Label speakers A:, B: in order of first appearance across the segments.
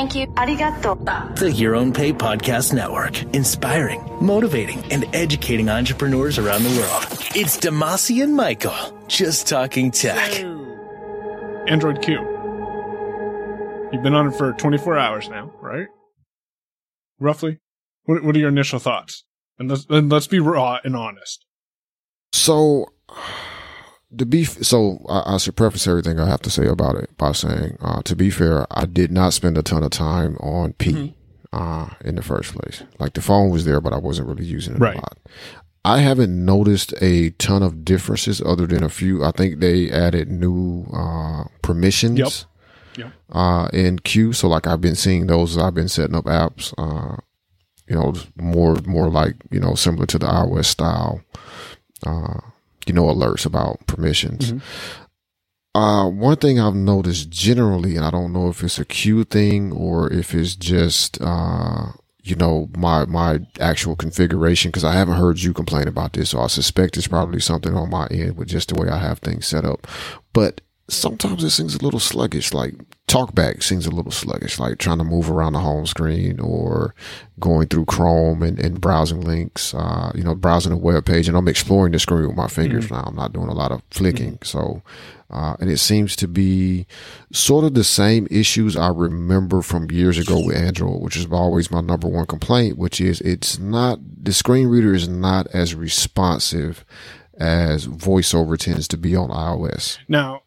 A: Thank you. Arigato.
B: The Your Own Pay Podcast Network, inspiring, motivating, and educating entrepreneurs around the world. It's Demasi and Michael, just talking tech.
C: Android Q. You've been on it for 24 hours now, right? Roughly. What, what are your initial thoughts? And let's, and let's be raw and honest.
D: So, to be so, I, I should preface everything I have to say about it by saying, uh, to be fair, I did not spend a ton of time on P
C: Mm-hmm.
D: uh, in the first place. Like the phone was there, but I wasn't really using it
C: Right.
D: a lot. I haven't noticed a ton of differences other than a few. I think they added new uh, permissions.
C: Yep. Yep.
D: Uh, in Q, so like I've been seeing those. I've been setting up apps. Uh, you know, more more like you know similar to the iOS style. Uh, you know, alerts about permissions. Uh, one thing I've noticed generally, and I don't know if it's a a Q thing or if it's just, uh, you know, my, my actual configuration, cause I haven't heard you complain about this. So I suspect it's probably something on my end with just the way I have things set up. But sometimes it seems a little sluggish, like talkback seems a little sluggish, like trying to move around the home screen or going through Chrome and, and browsing links, uh, you know, browsing a web page and I'm exploring the screen with my fingers now. I'm not doing a lot of flicking. So, uh, and it seems to be sort of the same issues I remember from years ago with Android, which is always my number one complaint, which is it's not, the screen reader is not as responsive as voiceover tends to be on iOS.
C: Now,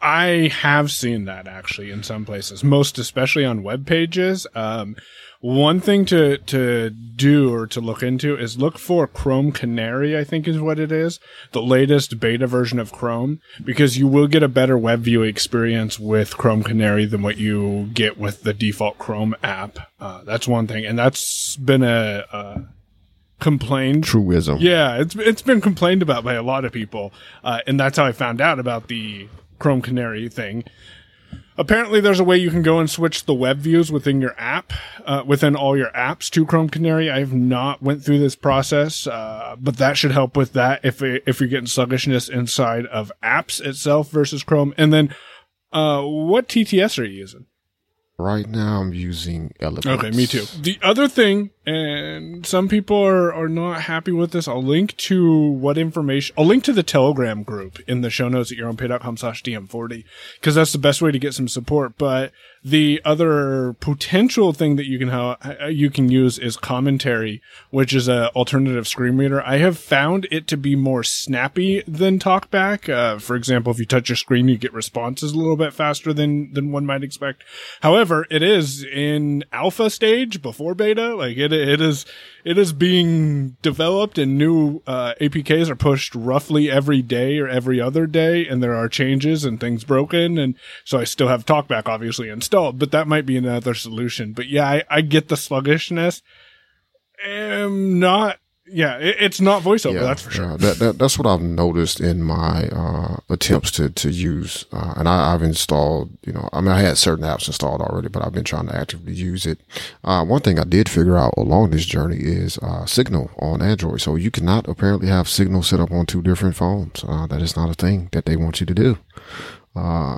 C: I have seen that actually in some places, most especially on web pages. Um, one thing to, to do or to look into is look for Chrome Canary, I think is what it is. The latest beta version of Chrome, because you will get a better web view experience with Chrome Canary than what you get with the default Chrome app. Uh, that's one thing. And that's been a, a complaint
D: Truism.
C: yeah, it's it's been complained about by a lot of people, uh, and that's how I found out about the Chrome Canary thing. Apparently, there's a way you can go and switch the web views within your app, uh, within all your apps to Chrome Canary. I have not went through this process, uh, but that should help with that if if you're getting sluggishness inside of apps itself versus Chrome. And then, uh, what TTS are you using?
D: Right now I'm using.
C: Okay, me too. The other thing, and some people are, are not happy with this, I'll link to what information, I'll link to the Telegram group in the show notes at yourownpay.com slash DM40, because that's the best way to get some support. But the other potential thing that you can, ha- you can use is commentary, which is a alternative screen reader. I have found it to be more snappy than TalkBack. Uh, for example, if you touch your screen, you get responses a little bit faster than, than one might expect. However, it is in alpha stage before beta. Like it, it is, it is being developed and new, uh, APKs are pushed roughly every day or every other day. And there are changes and things broken. And so I still have TalkBack obviously installed, but that might be another solution. But yeah, I, I get the sluggishness. I'm not, yeah, it, it's not voiceover. that's for sure.
D: yeah, that, that that's what I've noticed in my uh, attempts to to use, uh, and I, I've installed. You know, I mean, I had certain apps installed already, but I've been trying to actively use it. Uh, one thing I did figure out along this journey is uh, Signal on Android. So you cannot apparently have Signal set up on two different phones. Uh, that is not a thing that they want you to do.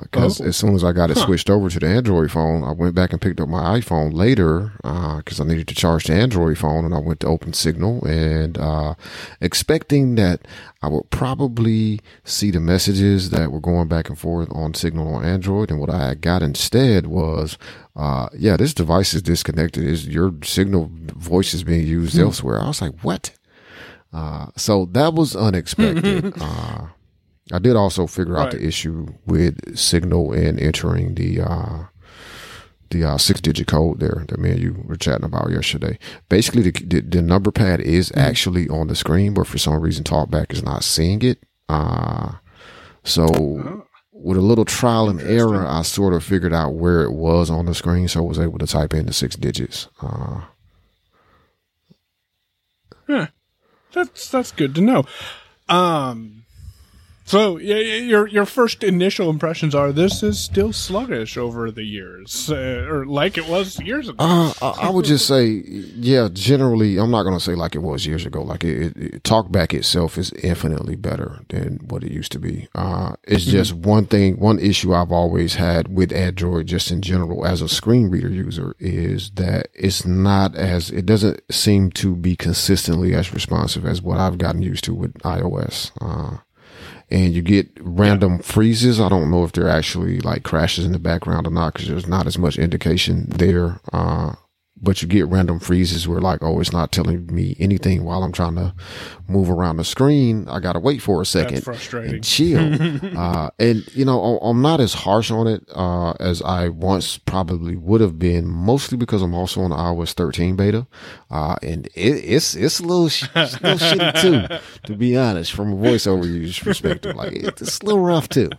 D: Because
C: Oh.
D: as soon as I got it switched over to the Android phone, I went back and picked up my iPhone later because I needed to charge the Android phone, and I went to open Signal and uh, expecting that I would probably see the messages that were going back and forth on Signal on Android, and what I got instead was, uh, yeah, this device is disconnected. Is your Signal voice is being used elsewhere? I was like, what? Uh, so that was unexpected. I did also figure out the issue with Signal and entering the uh, the uh, six digit code there that me and you were chatting about yesterday. Basically, the, the, the number pad is
C: Mm-hmm.
D: actually on the screen, but for some reason, TalkBack is not seeing it. Uh, so
C: Oh.
D: with a little trial and error, I sort of figured out where it was on the screen, so I was able to type in the six digits. Uh,
C: That's that's good to know. Um, So yeah, your your first initial impressions are this is still sluggish over the years, uh, or like it was years ago.
D: Uh, I, I would just say, yeah. Generally, I'm not going to say like it was years ago. Like it, it, Talkback itself is infinitely better than what it used to be. Uh, it's
C: Mm-hmm.
D: just one thing, one issue I've always had with Android, just in general, as a screen reader user, is that it's not as it doesn't seem to be consistently as responsive as what I've gotten used to with iOS. And you get random freezes. I don't know if they're actually like crashes in the background or not because there's not as much indication there. Uh, but you get random freezes where like, oh, it's not telling me anything while I'm trying to move around the screen. I got to wait for a second
C: frustrating.
D: and chill. uh, and you know, I'm not as harsh on it, uh, as I once probably would have been, mostly because I'm also on the iOS 13 beta. Uh, and it, it's, it's a little, sh- it's a little shitty too, to be honest, from a voiceover user perspective. Like it's a little rough too.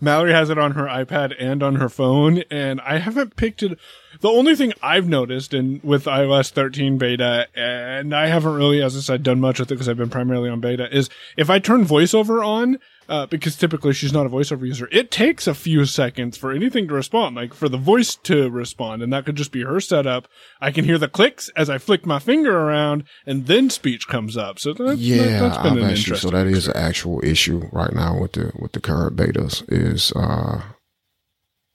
C: Mallory has it on her iPad and on her phone, and I haven't picked it. The only thing I've noticed in with iOS 13 beta, and I haven't really, as I said, done much with it because I've been primarily on beta, is if I turn voiceover on, uh, because typically she's not a voiceover user, it takes a few seconds for anything to respond, like for the voice to respond, and that could just be her setup. I can hear the clicks as I flick my finger around, and then speech comes up. So that,
D: Yeah,
C: that, has been
D: I've
C: an
D: actually,
C: interesting.
D: so that is an actual issue right now with the with the current betas is uh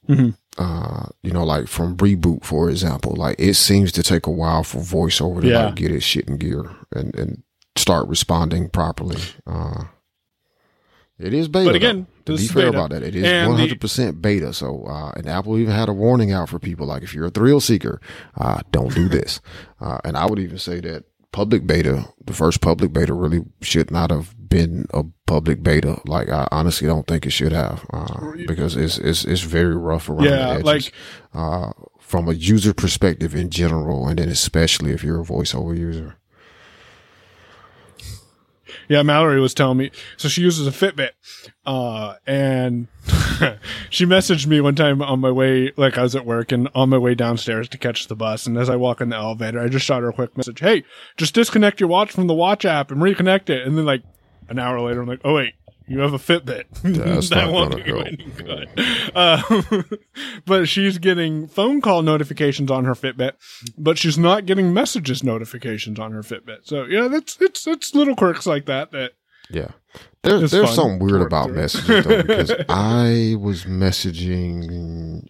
C: Mhm.
D: uh you know like from reboot for example like it seems to take a while for voiceover to
C: Yeah.
D: like get its shit in gear and and start responding properly uh it is beta
C: But again,
D: to
C: this
D: be
C: is
D: fair
C: beta.
D: about that it is
C: one hundred
D: percent beta so uh and apple even had a warning out for people like if you're a thrill seeker uh don't do this uh and i would even say that public beta, the first public beta really should not have been a public beta. Like I honestly don't think it should have, uh, because it's, it's, it's very rough around
C: Yeah,
D: the edges.
C: like-
D: uh, from a user perspective in general, and then especially if you're a voiceover user.
C: Yeah, Mallory was telling me. So she uses a Fitbit, uh, and she messaged me one time on my way, like I was at work and on my way downstairs to catch the bus. And as I walk in the elevator, I just shot her a quick message. Hey, just disconnect your watch from the watch app and reconnect it. And then like an hour later, I'm like, oh wait, you have a Fitbit.
D: That's
C: that
D: not
C: won't do
D: help.
C: any good. Uh, but she's getting phone call notifications on her Fitbit, but she's not getting messages notifications on her Fitbit. So yeah, that's it's it's little quirks like that that
D: Yeah. There, there's
C: fun
D: something weird about messages though, because I was messaging,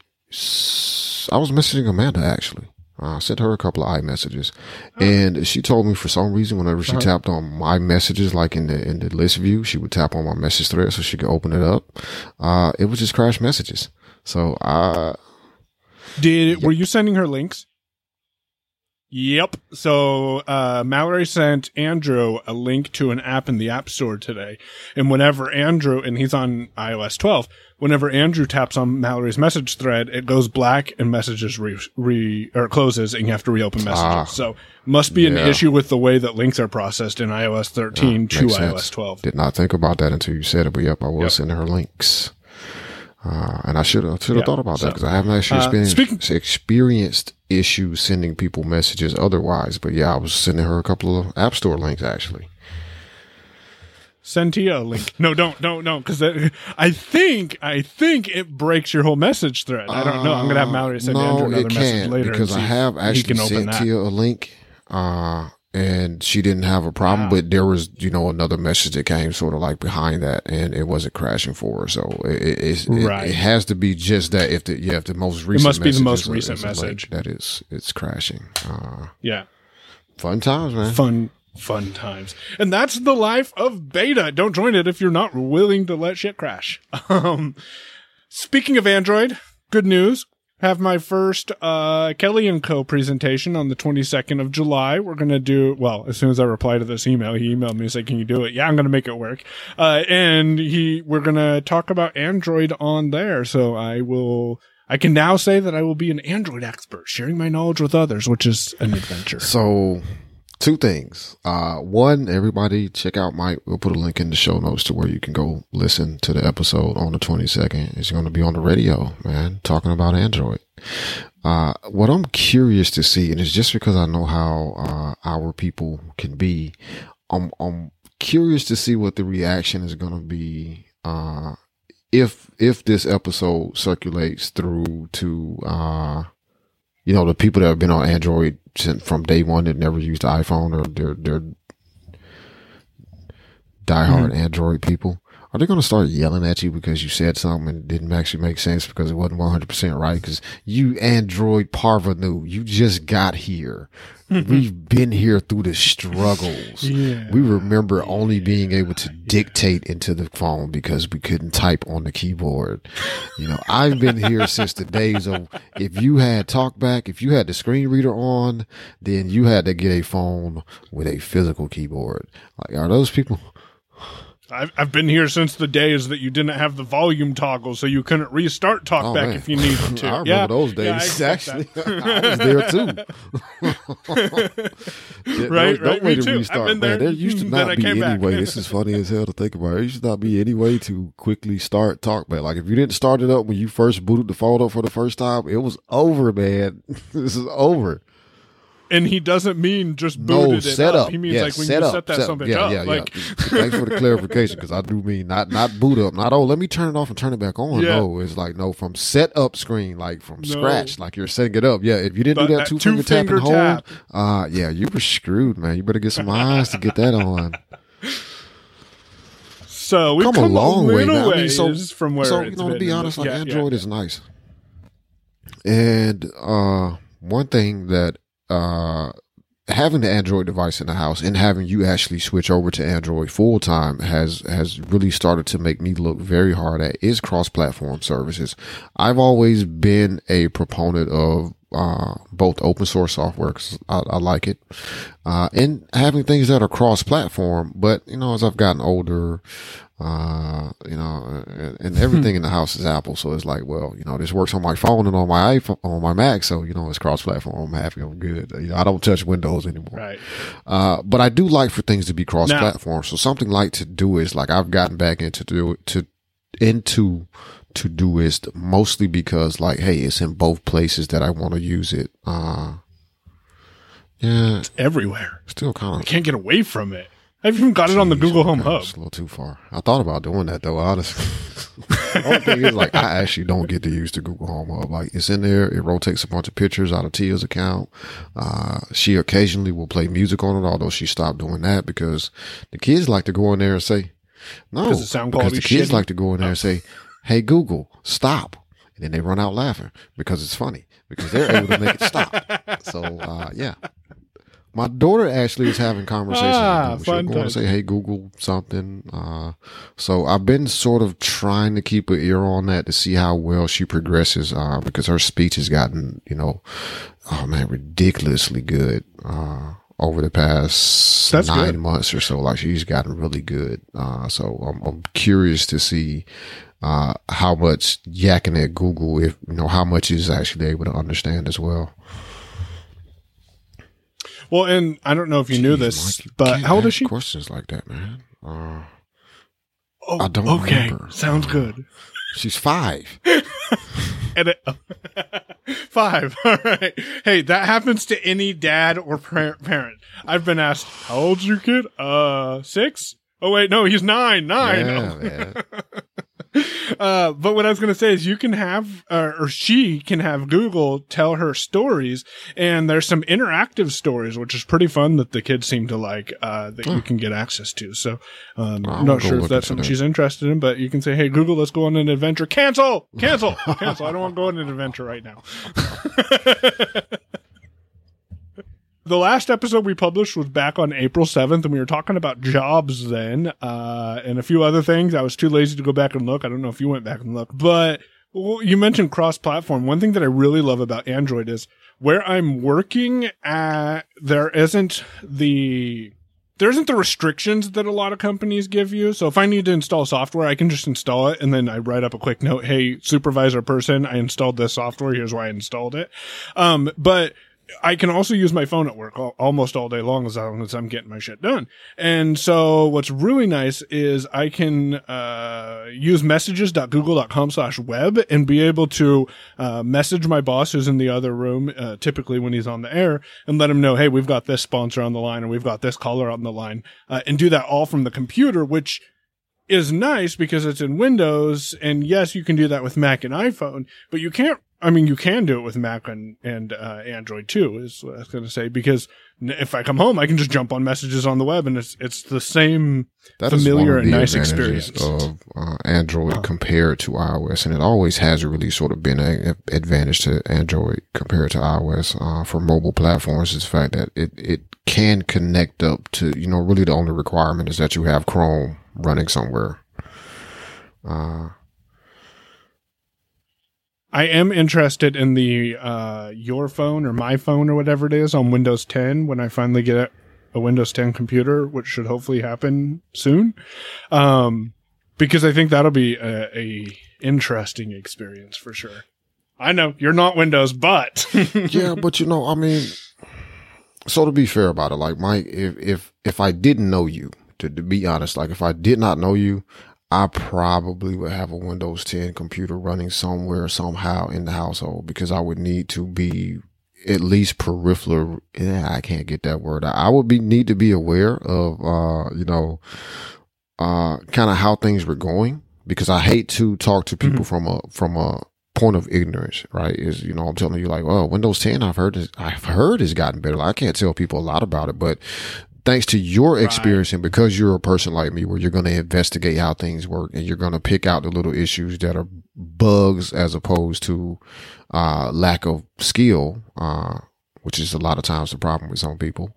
D: I was messaging Amanda actually. Uh, I sent her a couple of iMessages, and she told me for some reason whenever she
C: Uh-huh.
D: tapped on my messages, like in the in the list view, she would tap on my message thread so she could open it up. Uh, it would just crash messages. So I
C: Did were you sending her links? Yep. So uh, Mallory sent Andrew a link to an app in the App Store today, and whenever Andrew and he's on iOS 12, whenever Andrew taps on Mallory's message thread, it goes black and messages re, re or closes, and you have to reopen messages.
D: Ah.
C: so must be an
D: Yeah.
C: issue with the way that links are processed in iOS 13 to
D: makes
C: iOS
D: sense.
C: 12.
D: Did not think about that until you said it, but yep, I will
C: Yep.
D: send her links. Uh, and I should have should have
C: Yeah,
D: thought about
C: so,
D: that because I haven't actually
C: uh,
D: experienced,
C: speaking-
D: experienced issues sending people messages otherwise. But yeah, I was sending her a couple of App Store links actually.
C: Send a link. No, don't, don't, no, because I think, I think it breaks your whole message thread. I don't know. I'm gonna have Mallory send
D: no,
C: Andrew another message later
D: because I have actually sent. Tia a link, uh, and she didn't have a problem. But there was, you know, another message that came sort of like behind that, and it wasn't crashing for her. So it, it, it-
C: Right.
D: it, has to be just that. If the yeah, if the most recent it
C: must be the most
D: is
C: recent
D: is a link,
C: message.
D: that is it's crashing. Uh,
C: Yeah,
D: fun times, man.
C: fun, fun times, and that's the life of beta. Don't join it if you're not willing to let shit crash. Um, speaking of Android, good news. Have my first uh, Kelly and Co. presentation on the 22nd of July. We're gonna do well as soon as I reply to this email. He emailed me and said, "Can you do it?" Yeah, I'm gonna make it work. Uh, and he, we're gonna talk about Android on there. So I will. I can now say that I will be an Android expert, sharing my knowledge with others, which is an adventure.
D: So, two things. Uh, one, everybody check out my, we'll put a link in the show notes to where you can go listen to the episode on the 22nd. It's going to be on the radio, man, talking about Android. Uh, what I'm curious to see, and it's just because I know how, uh, our people can be, I'm, I'm curious to see what the reaction is going to be uh, if if this episode circulates through to uh, you know the people that have been on Android from day one that never used the iPhone or they're they're diehard mm-hmm. Android people. Are they going to start yelling at you because you said something and didn't actually make sense because it wasn't 100% right? Because you Android parvenu, you just got here. We've been here through the struggles. Yeah. We remember only being able to dictate into the phone because we couldn't type on the keyboard. You know, I've been here since the days of if you had TalkBack, if you had the screen reader on, then you had to get a phone with a physical keyboard. Like, are those people?
C: I've, I've been here since the days that you didn't have the volume toggle, so you couldn't restart TalkBack oh, if you needed to.
D: I remember yeah. those days. Yeah, Actually, I was there too.
C: right, no, right. Me
D: to
C: too.
D: restart, man. There. there used to not be any way. this is funny as hell to think about. There used to not be any way to quickly start TalkBack. Like if you didn't start it up when you first booted the phone up for the first time, it was over, man. this is over
C: and he doesn't mean just booted no, set up. He means like when you up, set that set, something yeah, up. Yeah, like,
D: yeah. Thanks for the clarification because I do mean not not boot up, not oh let me turn it off and turn it back on. Yeah. No, it's like no from set up screen, like from no. scratch, like you're setting it up. Yeah, if you didn't but do that two, two finger, finger tap and hold, tap. uh yeah, you were screwed, man. You better get some eyes to get that on.
C: So we've come, come a long a way now. I mean, so, from where
D: so you know to be honest, like yeah, Android is nice, and uh one thing that uh, having the Android device in the house and having you actually switch over to Android full time has has really started to make me look very hard at is cross platform services. I've always been a proponent of uh, both open source software because I, I, like it, uh, and having things that are cross platform. But you know, as I've gotten older, uh, you know, and, and everything in the house is Apple. So it's like, well, you know, this works on my phone and on my iPhone, on my Mac. So, you know, it's cross platform. I'm happy. I'm good. You know, I don't touch Windows anymore.
C: Right.
D: Uh, but I do like for things to be cross platform. So something like Todoist like I've gotten back into do to, into Todoist mostly because like, hey, it's in both places that I want to use it. Uh, yeah.
C: It's everywhere.
D: Still kind of. I
C: can't get away from it. I've even got Jeez, it on the Google Home Hub.
D: It's a little too far. I thought about doing that though, honestly. the only thing is like I actually don't get to use the Google Home Hub. Like it's in there, it rotates a bunch of pictures out of Tia's account. Uh, she occasionally will play music on it, although she stopped doing that because the kids like to go in there and say, no, because the, sound because the kids shitty? like to go in there and say, Hey Google, stop. And then they run out laughing because it's funny because they're able to make it stop. So, uh, yeah. My daughter actually is having conversations. Ah, with She'll go and say, "Hey, Google something." Uh, so I've been sort of trying to keep an ear on that to see how well she progresses, uh, because her speech has gotten, you know, oh man, ridiculously good uh, over the past That's nine good. months or so. Like she's gotten really good. Uh, so I'm, I'm curious to see uh, how much yakking at Google, if you know, how much is actually able to understand as well.
C: Well, and I don't know if you Jeez, knew this, Mike, but how old is she?
D: Questions like that, man. Uh,
C: oh, I don't okay. remember. Sounds good.
D: She's five.
C: and five. All right. Hey, that happens to any dad or parent. I've been asked, "How old's your kid?" Uh, six. Oh wait, no, he's nine. Nine. Yeah, uh, but what I was going to say is you can have, uh, or she can have Google tell her stories, and there's some interactive stories, which is pretty fun that the kids seem to like, uh, that you can get access to. So, um, I'm not sure if that's something she's interested in, but you can say, Hey, Google, let's go on an adventure. Cancel, cancel, cancel. I don't want to go on an adventure right now. The last episode we published was back on April 7th, and we were talking about jobs then, uh, and a few other things. I was too lazy to go back and look. I don't know if you went back and looked, but you mentioned cross platform. One thing that I really love about Android is where I'm working at, there isn't the, there isn't the restrictions that a lot of companies give you. So if I need to install software, I can just install it and then I write up a quick note. Hey, supervisor person, I installed this software. Here's why I installed it. Um, but I can also use my phone at work all, almost all day long as long as I'm getting my shit done. And so what's really nice is I can, uh, use messages.google.com slash web and be able to, uh, message my boss who's in the other room, uh, typically when he's on the air and let him know, Hey, we've got this sponsor on the line and we've got this caller on the line, uh, and do that all from the computer, which is nice because it's in Windows. And yes, you can do that with Mac and iPhone, but you can't I mean, you can do it with Mac and, and uh, Android too, is what I was going to say, because if I come home, I can just jump on messages on the web and it's, it's the same that familiar and nice experience
D: of uh, Android compared to iOS. And it always has really sort of been an advantage to Android compared to iOS uh, for mobile platforms is the fact that it, it can connect up to, you know, really the only requirement is that you have Chrome running somewhere. Uh,
C: I am interested in the uh, your phone or my phone or whatever it is on Windows 10 when I finally get a Windows 10 computer, which should hopefully happen soon. Um, because I think that'll be a, a interesting experience for sure. I know you're not Windows, but
D: yeah, but you know, I mean, so to be fair about it, like Mike, if if if I didn't know you, to, to be honest, like if I did not know you, I probably would have a Windows 10 computer running somewhere, somehow in the household because I would need to be at least peripheral. Yeah, I can't get that word. I would be need to be aware of, uh, you know, uh, kind of how things were going because I hate to talk to people mm-hmm. from a, from a, point of ignorance, right? Is, you know, I'm telling you like, well, Windows 10, I've heard, I've heard has gotten better. I can't tell people a lot about it, but thanks to your experience right. and because you're a person like me where you're going to investigate how things work and you're going to pick out the little issues that are bugs as opposed to uh, lack of skill uh, which is a lot of times the problem with some people.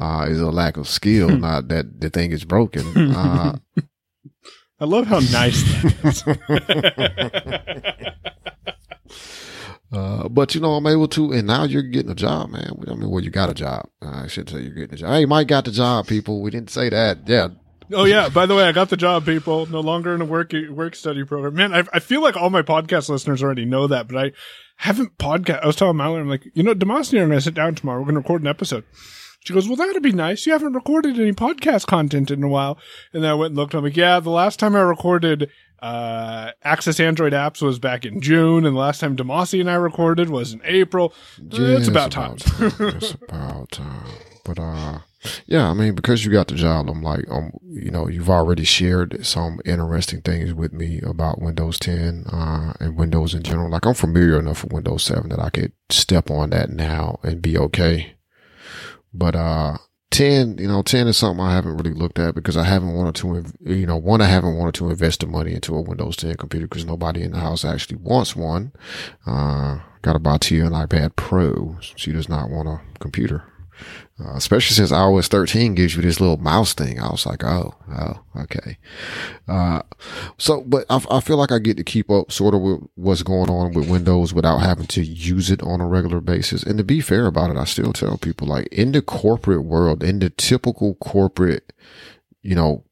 D: Uh, is a lack of skill not that the thing is broken. Uh,
C: i love how nice that is
D: uh, but you know, I'm able to, and now you're getting a job, man. I mean, well, you got a job. Uh, I should say you're getting a job. Hey, Mike got the job, people. We didn't say that. Yeah.
C: Oh yeah. By the way, I got the job, people. No longer in a work work study program. Man, I, I feel like all my podcast listeners already know that, but I haven't podcast. I was telling Mallory, I'm like, you know, Demosny and going to sit down tomorrow. We're going to record an episode. She goes, well, that'd be nice. You haven't recorded any podcast content in a while. And then I went and looked. I'm like, yeah, the last time I recorded uh, Access Android apps was back in June, and the last time Demasi and I recorded was in April. Yeah, it's about time.
D: it's about time. But uh, yeah, I mean, because you got the job, I'm like, um, you know, you've already shared some interesting things with me about Windows 10 uh, and Windows in general. Like, I'm familiar enough with Windows 7 that I could step on that now and be okay. But uh, 10, you know, 10 is something I haven't really looked at because I haven't wanted to, you know, one, I haven't wanted to invest the money into a Windows 10 computer because nobody in the house actually wants one. Uh, got to buy Tia an iPad Pro. She does not want a computer. Uh, especially since iOS 13 gives you this little mouse thing. I was like, oh, oh, okay. Uh, so, but I, I, feel like I get to keep up sort of with what's going on with Windows without having to use it on a regular basis. And to be fair about it, I still tell people like in the corporate world, in the typical corporate, you know,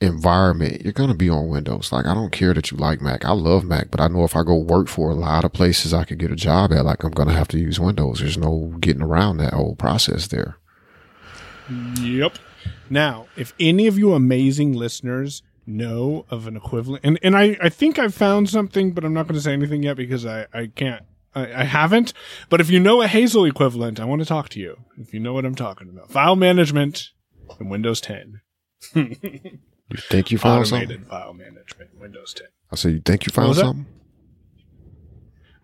D: environment, you're going to be on Windows. Like, I don't care that you like Mac. I love Mac, but I know if I go work for a lot of places I could get a job at, like, I'm going to have to use Windows. There's no getting around that whole process there.
C: Yep. Now, if any of you amazing listeners know of an equivalent, and, and I, I think I've found something, but I'm not going to say anything yet because I, I can't. I, I haven't, but if you know a Hazel equivalent, I want to talk to you. If you know what I'm talking about, file management in Windows 10.
D: You think you found Automated
C: something? file management, Windows 10.
D: I said, you think you found something?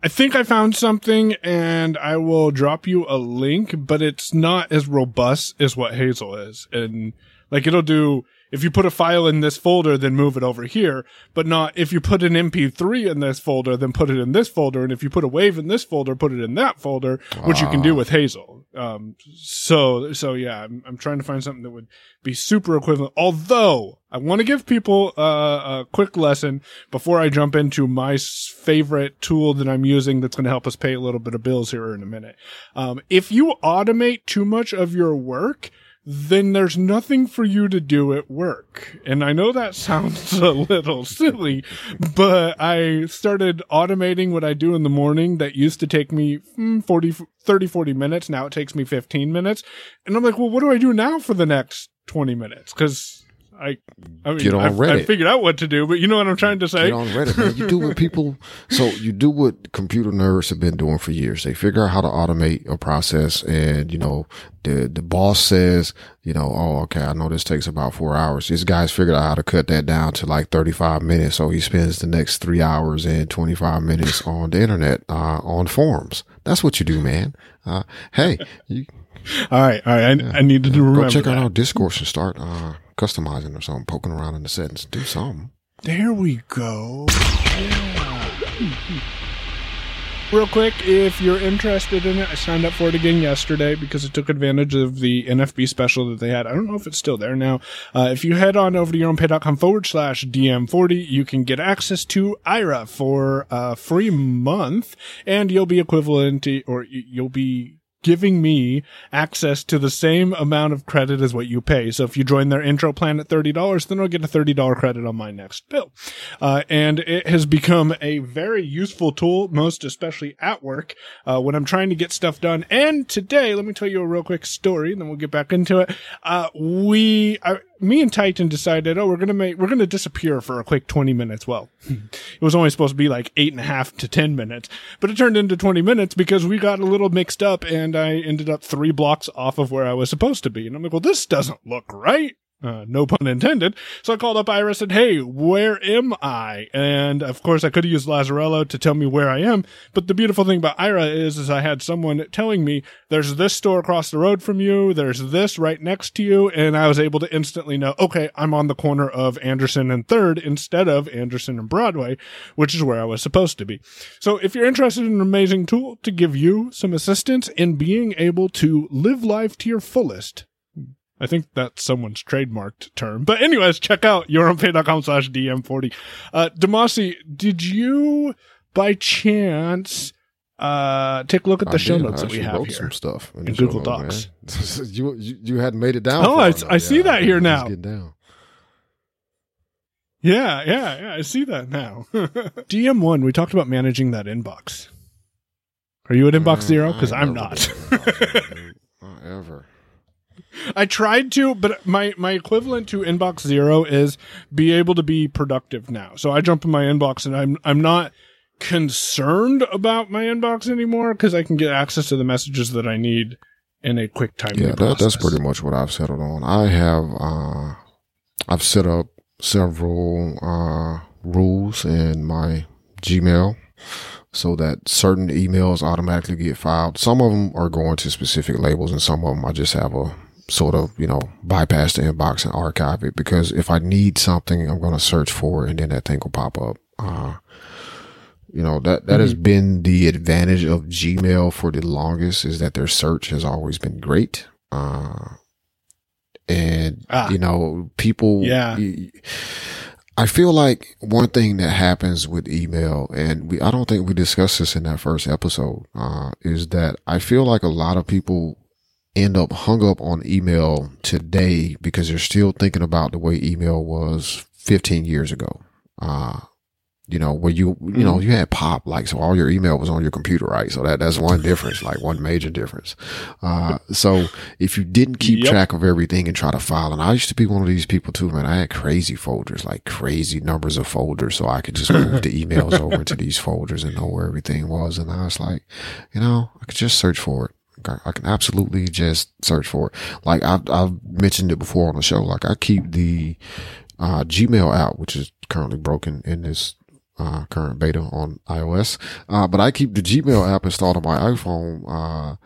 C: I think I found something and I will drop you a link, but it's not as robust as what Hazel is. And like it'll do, if you put a file in this folder, then move it over here, but not if you put an MP3 in this folder, then put it in this folder. And if you put a wave in this folder, put it in that folder, which you can do ah. with Hazel. Um, so, so yeah, I'm, I'm trying to find something that would be super equivalent. Although I want to give people uh, a quick lesson before I jump into my favorite tool that I'm using that's going to help us pay a little bit of bills here in a minute. Um, if you automate too much of your work, then there's nothing for you to do at work. And I know that sounds a little silly, but I started automating what I do in the morning that used to take me mm, 40, 30, 40 minutes. Now it takes me 15 minutes. And I'm like, well, what do I do now for the next 20 minutes? Cause I, I mean,
D: Get on
C: I've,
D: Reddit.
C: I figured out what to do, but you know what I'm trying to say?
D: Get on Reddit, man. You do what people, so you do what computer nerds have been doing for years. They figure out how to automate a process and, you know, the, the boss says, you know, oh, okay, I know this takes about four hours. This guy's figured out how to cut that down to like 35 minutes. So he spends the next three hours and 25 minutes on the internet, uh, on forums. That's what you do, man. Uh, hey, you
C: All right. All right. I, I needed to remember
D: go check out our discourse and start, uh, customizing or something, poking around in the settings. Do something.
C: There we go. Real quick, if you're interested in it, I signed up for it again yesterday because it took advantage of the NFB special that they had. I don't know if it's still there now. Uh, if you head on over to your yourownpay.com forward slash DM40, you can get access to Aira for a free month and you'll be equivalent to, or you'll be giving me access to the same amount of credit as what you pay. So if you join their intro plan at $30, then I'll get a $30 credit on my next bill. Uh, and it has become a very useful tool, most especially at work, uh, when I'm trying to get stuff done. And today, let me tell you a real quick story, and then we'll get back into it. Uh, we, I, me and Titan decided, oh, we're gonna make, we're gonna disappear for a quick 20 minutes. Well, it was only supposed to be like eight and a half to 10 minutes, but it turned into 20 minutes because we got a little mixed up and I ended up three blocks off of where I was supposed to be. And I'm like, well, this doesn't look right. Uh, no pun intended. So I called up Aira and Hey, where am I? And of course I could have used Lazarillo to tell me where I am. But the beautiful thing about Aira is, is I had someone telling me there's this store across the road from you. There's this right next to you. And I was able to instantly know, okay, I'm on the corner of Anderson and third instead of Anderson and Broadway, which is where I was supposed to be. So if you're interested in an amazing tool to give you some assistance in being able to live life to your fullest, I think that's someone's trademarked term. But anyways, check out yourownpay.com slash DM40. Uh, Demasi, did you by chance, uh, take a look at the
D: I
C: show
D: did.
C: notes
D: I
C: that we have
D: wrote
C: here?
D: some stuff in,
C: in Google
D: Docs. you, you you hadn't made it down.
C: Oh, I-. I see that here now.
D: Down.
C: Yeah, yeah, yeah. I see that now. DM1, we talked about managing that inbox. Are you at inbox
D: Uh,
C: zero? Because I'm not.
D: never been inbox, dude. Not ever.
C: I tried to, but my, my equivalent to inbox zero is be able to be productive now. So I jump in my inbox and I'm, I'm not concerned about my inbox anymore because I can get access to the messages that I need in a quick time.
D: Yeah, that, that's pretty much what I've settled on. I have uh, I've set up several uh, rules in my Gmail so that certain emails automatically get filed. Some of them are going to specific labels, and some of them I just have a sort of you know bypass the inbox and archive it because if I need something, I'm going to search for it, and then that thing will pop up. Uh, you know that that has been the advantage of Gmail for the longest is that their search has always been great. Uh, and
C: Ah.
D: you know people
C: Yeah.
D: I feel like one thing that happens with email, and we, I don't think we discussed this in that first episode, uh, is that I feel like a lot of people end up hung up on email today because they're still thinking about the way email was 15 years ago. Uh, you know, where you, you know, you had pop, like, so all your email was on your computer, right? So that, that's one difference, like one major difference. Uh, so if you didn't keep
C: Yep.
D: track of everything and try to file, and I used to be one of these people too, man, I had crazy folders, like crazy numbers of folders. So I could just move the emails over into these folders and know where everything was. And I was like, you know, I could just search for it. I- I can absolutely just search for it. Like I've, I've mentioned it before on the show. Like I keep the, uh, Gmail out, which is currently broken in this, uh, current beta on iOS. Uh, but I keep the Gmail app installed on my iPhone, uh,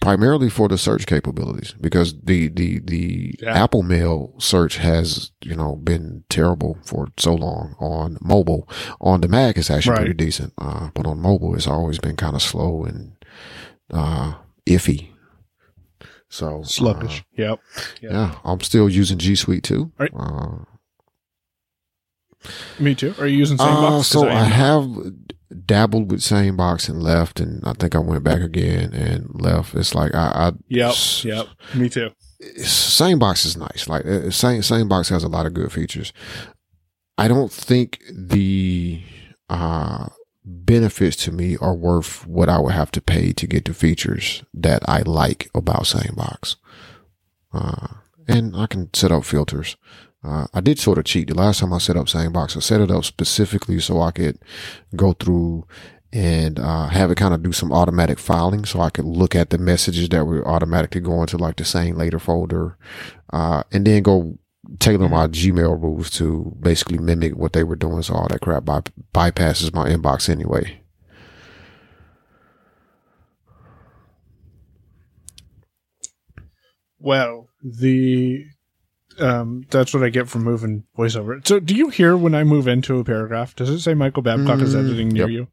D: primarily for the search capabilities because the, the, the
C: Yeah.
D: Apple Mail search has, you know, been terrible for so long on mobile. On the Mac, it's actually
C: Right.
D: pretty decent. Uh, but on mobile, it's always been kind of slow and, uh, iffy. So
C: sluggish.
D: uh,
C: yep.
D: yeah, I'm still using G Suite too.
C: Right.
D: Uh,
C: Me too. Are you using same
D: uh,
C: box?
D: so I have dabbled with SaneBox and left, and I think I went back again and left. It's like I, I
C: Yep. Yep. Me too.
D: SaneBox is nice. Like uh, same SaneBox has a lot of good features. I don't think the uh, benefits to me are worth what I would have to pay to get the features that I like about SaneBox. Uh, and I can set up filters. Uh, I did sort of cheat the last time I set up SaneBox. I set it up specifically so I could go through and uh, have it kind of do some automatic filing so I could look at the messages that were automatically going to like the SaneLater folder, uh, and then go tailor my Gmail rules to basically mimic what they were doing. So all that crap by- bypasses my inbox anyway.
C: Well, the um, that's what I get from moving voiceover. So, do you hear when I move into a paragraph? Does it say Michael Babcock is
D: Mm,
C: editing near
D: yep.
C: you?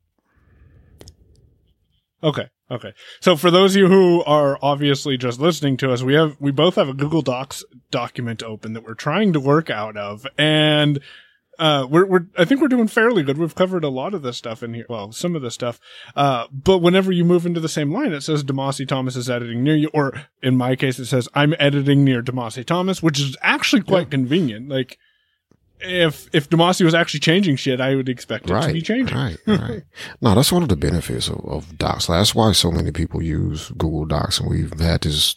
C: Okay, okay. So, for those of you who are obviously just listening to us, we have we both have a Google Docs document open that we're trying to work out of, and uh, we're, we're, I think we're doing fairly good. We've covered a lot of this stuff in here. Well, some of the stuff. Uh, but whenever you move into the same line, it says Demasi Thomas is editing near you, or in my case, it says I'm editing near Demasi Thomas, which is actually quite convenient. Like, if, if Demasi was actually changing shit, I would expect it to be changing.
D: Right, right. no, that's one of the benefits of, of Docs. That's why so many people use Google Docs, and we've had this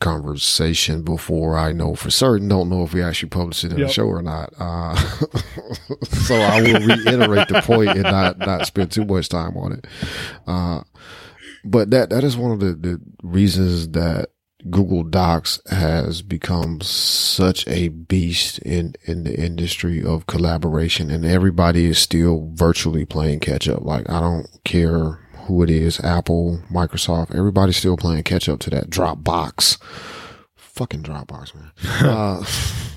D: conversation before. I know for certain, don't know if we actually published it in
C: Yep.
D: the show or not. Uh, so I will reiterate the point and not not spend too much time on it. Uh, but that that is one of the, the reasons that Google Docs has become such a beast in, in the industry of collaboration and everybody is still virtually playing catch up. Like I don't care who it is, Apple, Microsoft, everybody's still playing catch up to that Dropbox. Fucking Dropbox, man. uh,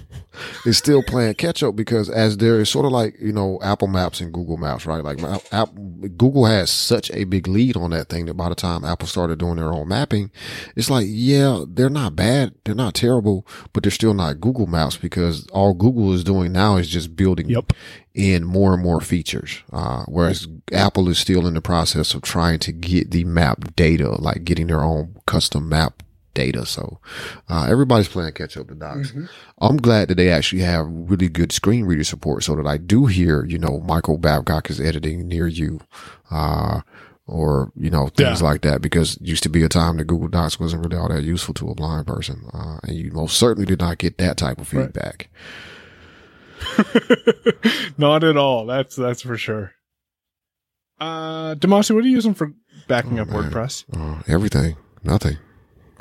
D: is still playing catch up because as there is sort of like, you know, Apple Maps and Google Maps, right? Like my, App, Google has such a big lead on that thing that by the time Apple started doing their own mapping, it's like, yeah, they're not bad. They're not terrible, but they're still not Google Maps because all Google is doing now is just building
C: Yep.
D: in more and more features. Uh, whereas Apple is still in the process of trying to get the map data, like getting their own custom map data. So, uh, everybody's playing catch up to docs. I'm glad that they actually have really good screen reader support so that I do hear, you know, Michael Babcock is editing near you, uh, or, you know, things
C: Yeah.
D: like that because used to be a time that Google Docs wasn't really all that useful to a blind person. Uh, and you most certainly did not get that type of
C: Right.
D: feedback.
C: Not at all. That's, that's for sure. Uh, Demasi, what are you using for backing
D: Oh,
C: up
D: man.
C: WordPress?
D: Uh, everything, nothing.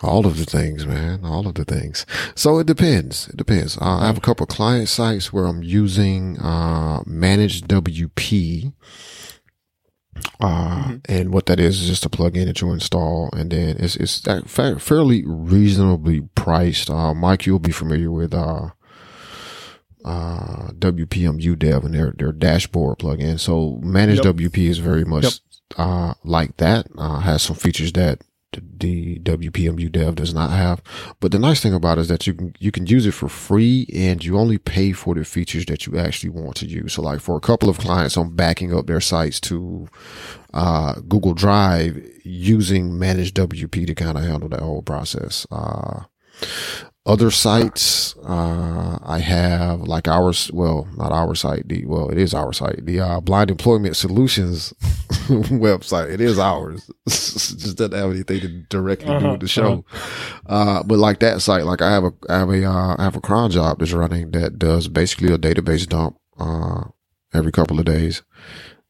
D: All of the things, man. All of the things. So it depends. It depends. Uh, I have a couple of client sites where I'm using, uh, ManageWP. Uh, and what that is is just a plugin that you install and then it's, it's fa- fairly reasonably priced. Uh, Mike, you'll be familiar with, uh, uh, WPMU DEV and their, their dashboard plugin. So managed
C: Yep.
D: WP is very much,
C: Yep.
D: uh, like that, uh, has some features that the WPMU DEV does not have. But the nice thing about it is that you can, you can use it for free and you only pay for the features that you actually want to use. So like for a couple of clients, I'm backing up their sites to, uh, Google Drive using ManageWP to kind of handle that whole process. Uh, other sites, uh, I have like ours, well, not our site, the, well, it is our site, the, uh, Blind Employment Solutions website. It is ours. Just doesn't have anything to directly do
C: Uh-huh,
D: with the show. Uh, but like that site, like I have a, I have a, uh, I have a cron job that's running that does basically a database dump, uh, every couple of days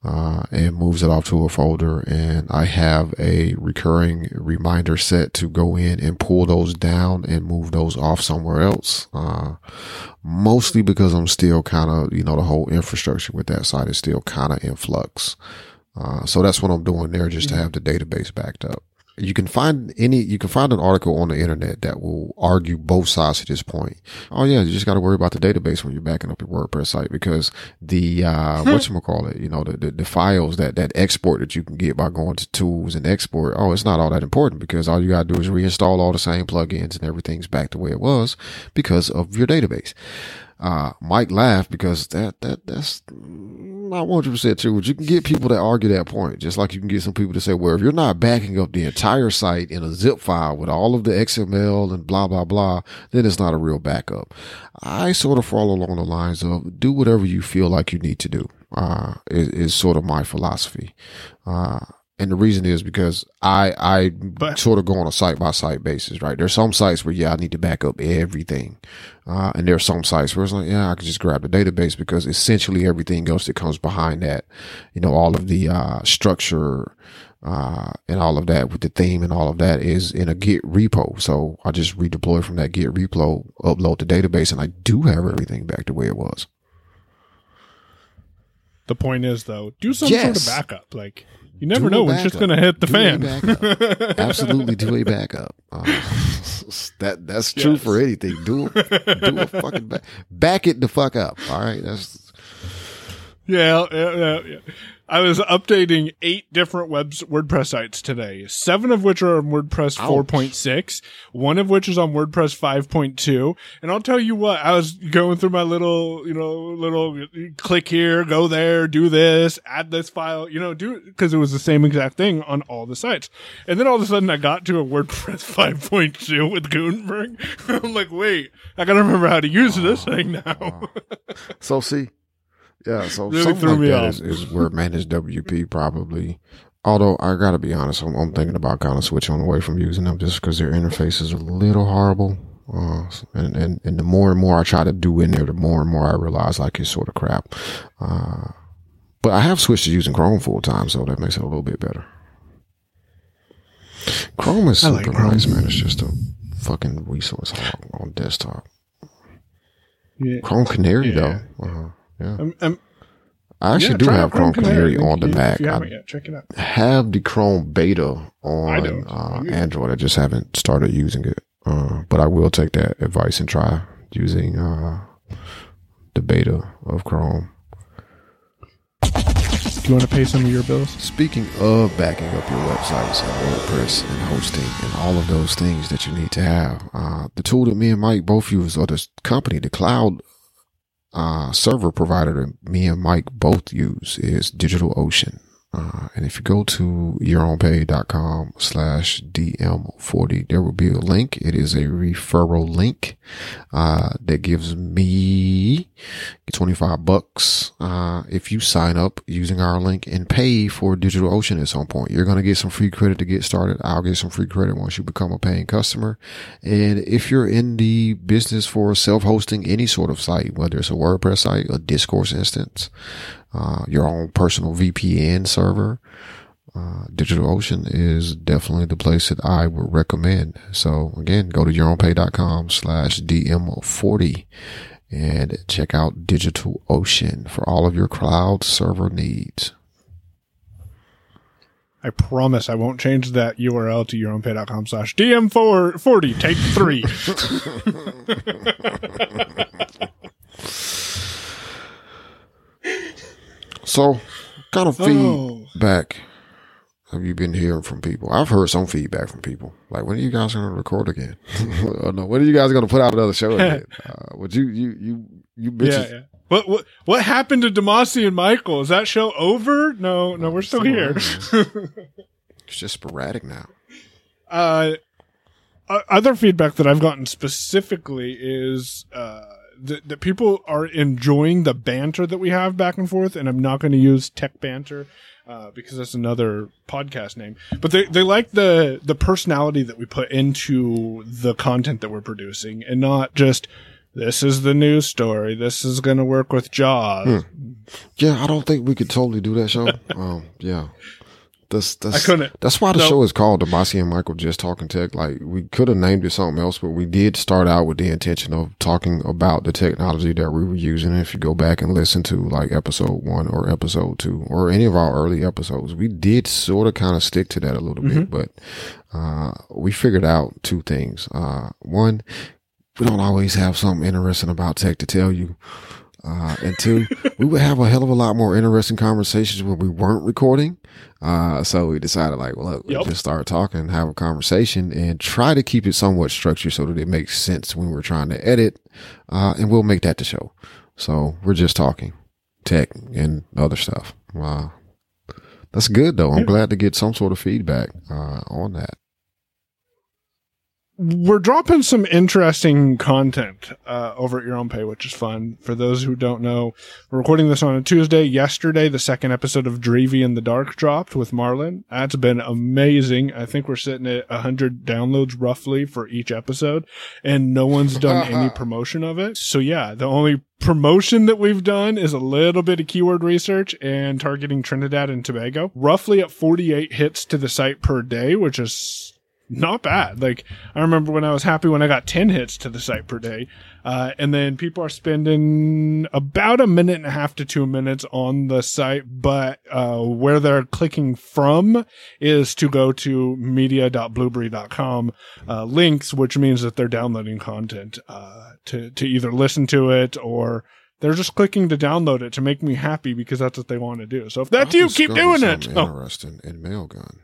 D: uh, and moves it off to a folder. And I have a recurring reminder set to go in and pull those down and move those off somewhere else. Uh, mostly because I'm still kind of, you know, the whole infrastructure with that site is still kind of in flux. Uh, so that's what I'm doing there just to have the database backed up. You can find any, you can find an article on the internet that will argue both sides to this point. Oh yeah, you just got to worry about the database when you're backing up your WordPress site because the, uh, whatchamacallit, you know, the, the, the files that, that export that you can get by going to tools and export. Oh, it's not all that important because all you got to do is reinstall all the same plugins and everything's back the way it was because of your database. Uh, Mike laughed because that, that, that's not 100% true, but you can get people that argue that point. Just like you can get some people to say, well, if you're not backing up the entire site in a zip file with all of the XML and blah, blah, blah, then it's not a real backup. I sort of fall along the lines of do whatever you feel like you need to do, uh, is, is sort of my philosophy. Uh, and the reason is because I I
C: But-
D: sort of go on a site by site basis, right? There's some sites where yeah I need to back up everything, uh, and there's some sites where it's like yeah I can just grab the database because essentially everything else that comes behind that, you know, all of the uh, structure uh, and all of that with the theme and all of that is in a Git repo. So I just redeploy from that Git repo, upload the database, and I do have everything back the way it was.
C: The point is, though, do some
D: Yes.
C: sort of backup. Like you never know when shit's gonna hit the
D: Do
C: fan.
D: Absolutely do a backup. Uh, that that's true
C: Yes.
D: for anything. Do a, do a fucking back back it the fuck up. All right, that's
C: Yeah, yeah, yeah, yeah. I was updating eight different webs WordPress sites today. Seven of which are on WordPress
D: Ouch.
C: 4.6, one of which is on WordPress 5.2. And I'll tell you what, I was going through my little, you know, little click here, go there, do this, add this file, you know, do because it was the same exact thing on all the sites. And then all of a sudden I got to a WordPress 5.2 with Gutenberg. I'm like, wait, I gotta remember how to use this thing now.
D: so. See, yeah. So
C: Really
D: something like that is, is where ManageWP probably. Although I gotta be honest, I'm, I'm thinking about kind of switching away from using them just because their interface is a little horrible. Uh, and, and and the more and more I try to do in there, the more and more I realize like it's sort of crap. Uh, but I have switched to using Chrome full time, so that makes it a little bit better. Chrome is
C: I like
D: super
C: Chrome.
D: nice, man. It's just a fucking resource hog on desktop.
C: yeah.
D: Chrome Canary
C: Yeah.
D: though. Uh-huh. Yeah.
C: I'm, I'm,
D: I actually
C: yeah,
D: do have
C: out
D: Chrome Canary,
C: Link
D: on the Mac. I
C: yet. Check it out.
D: have the Chrome beta on uh, Android. I just haven't started using it. Uh, but I will take that advice and try using uh, the beta of Chrome.
C: Do you want to pay some of your bills?
D: Speaking of backing up your websites and WordPress and hosting and all of those things that you need to have, uh, the tool that me and Mike both use, or the company, the cloud uh, server provider that me and Mike both use is DigitalOcean. Uh, and if you go to yourownpay.com slash DM40, there will be a link. It is a referral link, uh, that gives me 25 bucks, uh, if you sign up using our link and pay for DigitalOcean at some point. You're going to get some free credit to get started. I'll get some free credit once you become a paying customer. And if you're in the business for self-hosting any sort of site, whether it's a WordPress site, a discourse instance, uh, your own personal VPN server, uh, DigitalOcean is definitely the place that I would recommend. So again, go to yourownpay.com slash DM40 and check out DigitalOcean for all of your cloud server needs.
C: I promise I won't change that URL to yourownpay.com slash DM40 Take three.
D: So, kind of
C: Oh.
D: feedback have you been hearing from people? I've heard some feedback from people. Like, when are you guys going to record again? or no, when are you guys going to put out another show again? uh, would you, you, you, you
C: yeah,
D: bitches.
C: yeah. What, what what happened to Demasi and Michael? Is that show over? No, no, we're still here.
D: It's just sporadic now.
C: uh, other feedback that I've gotten specifically is uh, that, that people are enjoying the banter that we have back and forth, and I'm not going to use tech banter uh, because that's another podcast name. But they, they like the the personality that we put into the content that we're producing, and not just this is the news story. This is going to work with Jaws.
D: Yeah, I don't think we could totally do that show. um, yeah. That's, that's,
C: I couldn't.
D: That's why the
C: No.
D: show is called Demasi and Michael Just Talking Tech. Like, we could have named it something else, but we did start out with the intention of talking about the technology that we were using. If you go back and listen to like episode one or episode two or any of our early episodes, we did sort of kind of stick to that a little bit, but, uh, we figured out two things. Uh, one, we don't always have something interesting about tech to tell you. Uh, and two, we would have a hell of a lot more interesting conversations when we weren't recording. Uh, so we decided like, well, look,
C: Yep.
D: we'll just start talking, have a conversation and try to keep it somewhat structured so that it makes sense when we're trying to edit. Uh, and we'll make that the show. So we're just talking tech and other stuff. Wow. that's good though. I'm glad to get some sort of feedback, uh, on that.
C: We're dropping some interesting content uh, over at your own pay, which is fun. For those who don't know, we're recording this on a Tuesday. Yesterday, the second episode of Dreavy in the Dark dropped with Marlin. That's been amazing. I think we're sitting at 100 downloads roughly for each episode, and no one's done any promotion of it. So, yeah, the only promotion that we've done is a little bit of keyword research and targeting Trinidad and Tobago. Roughly at 48 hits to the site per day, which is not bad. Like I remember when I was happy when I got 10 hits to the site per day. Uh, and then people are spending about a minute and a half to two minutes on the site, but, uh, where they're clicking from is to go to media.blubrry.com, uh, links, which means that they're downloading content, uh, to, to either listen to it or they're just clicking to download it to make me happy because that's what they want to do. So if that's
D: I
C: you, keep doing it.
D: something
C: Oh,
D: Interesting in Mailgun.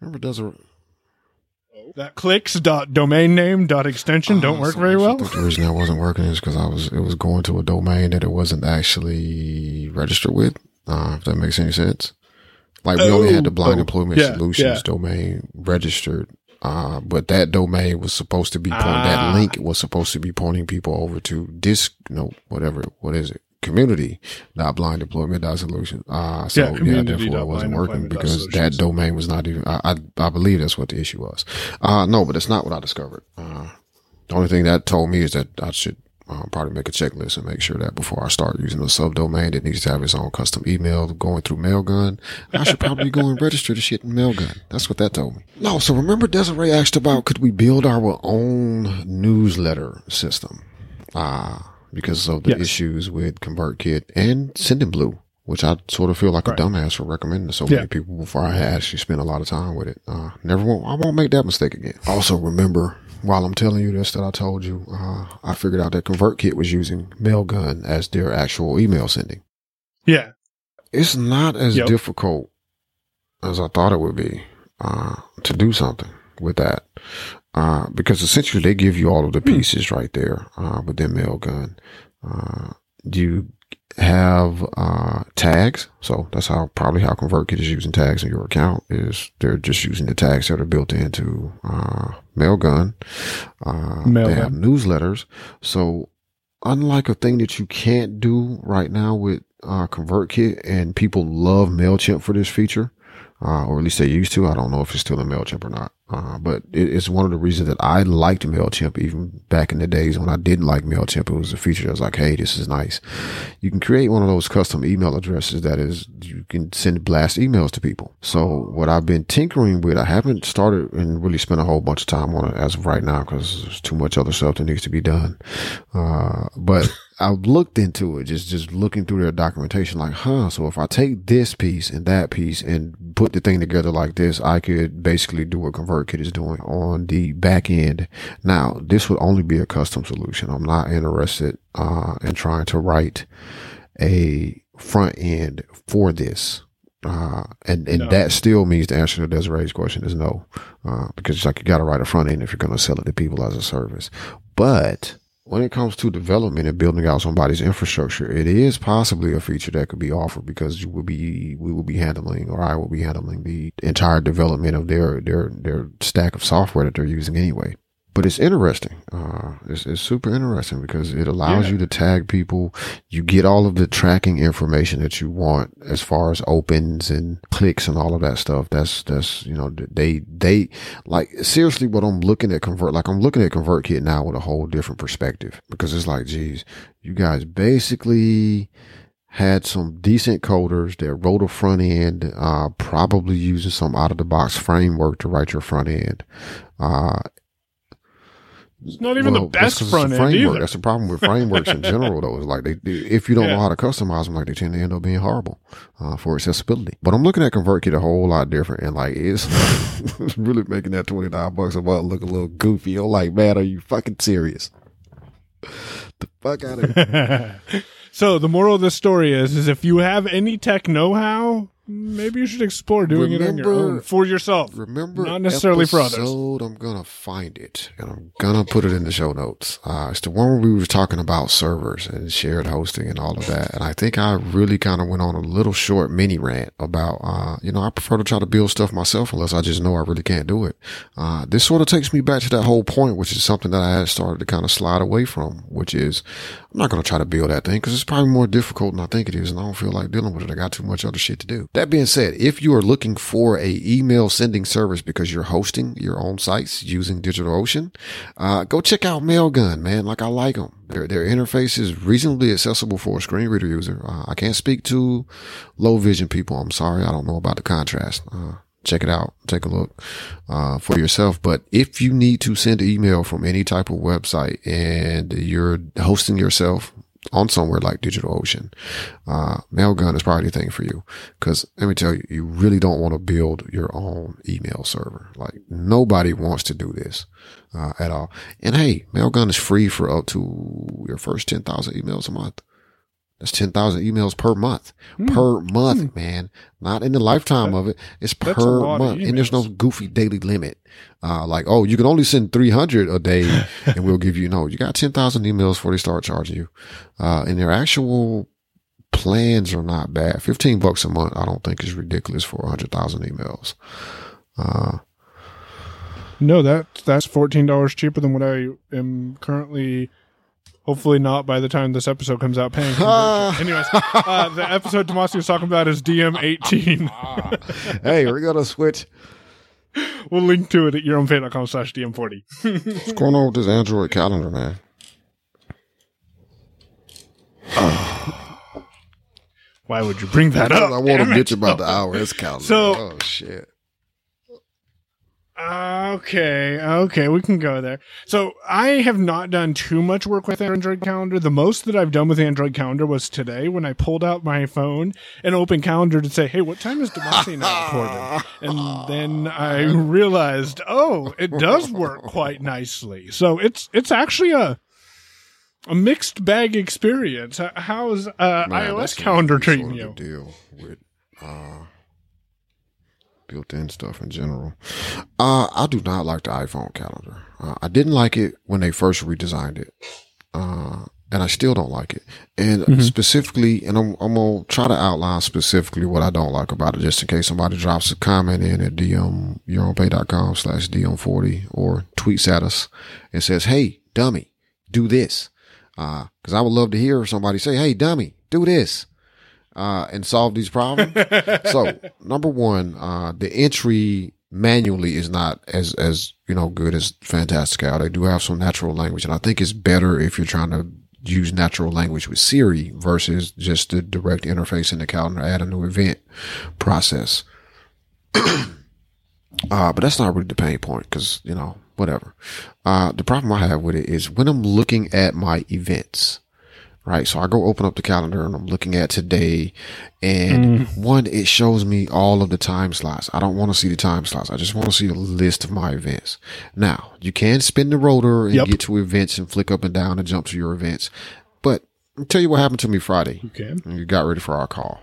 D: Remember, does a
C: that clicks dot domain name dot extension don't work
D: so
C: very well.
D: the reason that wasn't working is because I was it was going to a domain that it wasn't actually registered with. Uh, if that makes any sense. Like we only had the
C: Oh,
D: Blind
C: oh,
D: Employment
C: yeah,
D: Solutions
C: yeah.
D: domain registered, uh, but that domain was supposed to be pointing.
C: Ah.
D: That link was supposed to be pointing people over to this, no, whatever, what is it? Community dot blind employment dot solution. Uh, so
C: Yeah,
D: yeah, therefore it wasn't working because that domain was not even. I, I I believe that's what the issue was. Uh, no, but it's not what I discovered. Uh, the only thing that told me is that I should um, probably make a checklist and make sure that before I start using a subdomain that needs to have its own custom email going through Mailgun, I should probably go and register the shit in Mailgun. That's what that told me. No, so remember Desiree asked about could we build our own newsletter system? Uh, because of the
C: Yes.
D: issues with ConvertKit and Sendinblue. Which I sort of feel like
C: Right.
D: a dumbass for recommending to so
C: Yeah.
D: many people before I actually spent a lot of time with it. Uh, never won't, I won't make that mistake again. Also remember, while I'm telling you this that I told you, uh, I figured out that ConvertKit was using Mailgun as their actual email sending.
C: Yeah.
D: It's not as
C: Yep.
D: difficult as I thought it would be, uh, to do something with that. Uh, because essentially they give you all of the pieces right there, uh, within Mailgun. Uh, you have, uh, tags. So that's how probably how ConvertKit is using tags in your account is they're just using the tags that are built into, uh, Mailgun. Uh, they have newsletters. So unlike a thing that you can't do right now with, uh, ConvertKit and people love MailChimp for this feature, uh, or at least they used to. I don't know if it's still in MailChimp or not. Uh, but it, it's one of the reasons that I liked MailChimp even back in the days when I didn't like MailChimp. It was a feature that was like, Hey, this is nice. You can create one of those custom email addresses that is, you can send blast emails to people. So what I've been tinkering with, I haven't started and really spent a whole bunch of time on it as of right now because there's too much other stuff that needs to be done. Uh, but I've looked into it, just just looking through their documentation, like, huh. So if I take this piece and that piece and put the thing together like this, I could basically do what ConvertKit is doing on the back end. Now, this would only be a custom solution. I'm not interested uh, in trying to write a front end for this. Uh, and, and
C: No.
D: that still means the answer to Desiree's question is no. Uh, because it's like you got to write a front end if you're going to sell it to people as a service. But when it comes to development and building out somebody's infrastructure, it is possibly a feature that could be offered because you will be, we will be handling, or I will be handling the entire development of their, their, their stack of software that they're using anyway. But it's interesting. Uh, it's, it's super interesting because it allows
C: Yeah.
D: you to tag people. You get all of the tracking information that you want as far as opens and clicks and all of that stuff. That's, that's, you know, they, they like seriously what I'm looking at convert, like I'm looking at ConvertKit now with a whole different perspective because it's like, geez, you guys basically had some decent coders that wrote a front end, uh, probably using some out of the box framework to write your front end. Uh,
C: It's not even
D: well,
C: the best
D: 'cause it's a
C: front end
D: framework.
C: either.
D: That's the problem with frameworks in general, though. Is like they, if you don't
C: Yeah.
D: know how to customize them, like they tend to end up being horrible uh, for accessibility. But I'm looking at ConvertKit a whole lot different, and like it's, it's really making that twenty nine bucks a month look a little goofy. I'm like, man, are you fucking serious? the fuck out of here.
C: so the moral of the story is, is if you have any tech know-how, maybe you should explore doing it on your own for yourself.
D: Remember,
C: not necessarily for others.
D: I'm gonna find it and I'm gonna put it in the show notes. Uh, it's the one where we were talking about servers and shared hosting and all of that. And I think I really kind of went on a little short mini rant about, uh, you know, I prefer to try to build stuff myself unless I just know I really can't do it. Uh, this sort of takes me back to that whole point, which is something that I had started to kind of slide away from, which is I'm not to try to build that thing because it's probably more difficult than I think it is. And I don't feel like dealing with it. I got too much other shit to do. That being said, if you are looking for a email sending service because you're hosting your own sites using DigitalOcean, uh, go check out Mailgun, man. Like I like them. Their, their interface is reasonably accessible for a screen reader user. Uh, I can't speak to low vision people. I'm sorry. I don't know about the contrast. Uh, check it out. Take a look, uh, for yourself. But if you need to send email from any type of website and you're hosting yourself on somewhere like DigitalOcean, uh, Mailgun is probably the thing for you. Cause let me tell you, you really don't want to build your own email server. Like nobody wants to do this, uh, at all. And hey, Mailgun is free for up to your first 10,000 emails a month. That's 10,000 emails per month.
C: Hmm.
D: Per month, man. Not in the lifetime of it. It's per month. And there's no goofy daily limit. Uh, like, oh, you can only send 300 a day and we'll give you, no, you got 10,000 emails before they start charging you. Uh, and their actual plans are not bad. 15 bucks a month, I don't think is ridiculous for 100,000 emails. Uh,
C: No, that that's fourteen dollars cheaper than what I am currently. Hopefully not by the time this episode comes out paying. Anyways, uh, the episode Demasi was talking about is DM18.
D: hey, we're going to switch.
C: we'll link to it at yourownpay.com slash DM40.
D: What's going on with this Android calendar, man?
C: Why would you bring that up?
D: I want to bitch about the iOS calendar.
C: So-
D: oh, shit.
C: Okay, okay, we can go there. So I have not done too much work with Android Calendar. The most that I've done with Android Calendar was today when I pulled out my phone and opened Calendar to say, "Hey, what time is Demasi now recording?" And then I realized, oh, it does work quite nicely. So it's it's actually a a mixed bag experience. How's uh,
D: Man,
C: iOS Calendar treating you?
D: Deal with uh, built-in stuff in general. Uh, I do not like the iPhone calendar. Uh, I didn't like it when they first redesigned it, uh, and I still don't like it. And
C: Mm-hmm.
D: specifically, and I'm, I'm gonna try to outline specifically what I don't like about it, just in case somebody drops a comment in at dm yourownpay.com slash dm40 or tweets at us and says, "Hey, dummy, do this." Uh, cause I would love to hear somebody say, Hey, dummy, do this, uh, and solve these problems. so number one, uh, the entry manually is not as, as, you know, good as Fantastical. They do have some natural language and I think it's better if you're trying to use natural language with Siri versus just the direct interface in the calendar, add a new event process. Uh, but that's not really the pain point because, you know, whatever. Uh, the problem I have with it is when I'm looking at my events, right? So I go open up the calendar and I'm looking at today and mm. one, it shows me all of the time slots. I don't want to see the time slots. I just want to see a list of my events. Now you can spin the rotor and
C: Yep.
D: get to events and flick up and down and jump to your events. But I'll tell you what happened to me Friday.
C: Okay.
D: And you got ready for our call.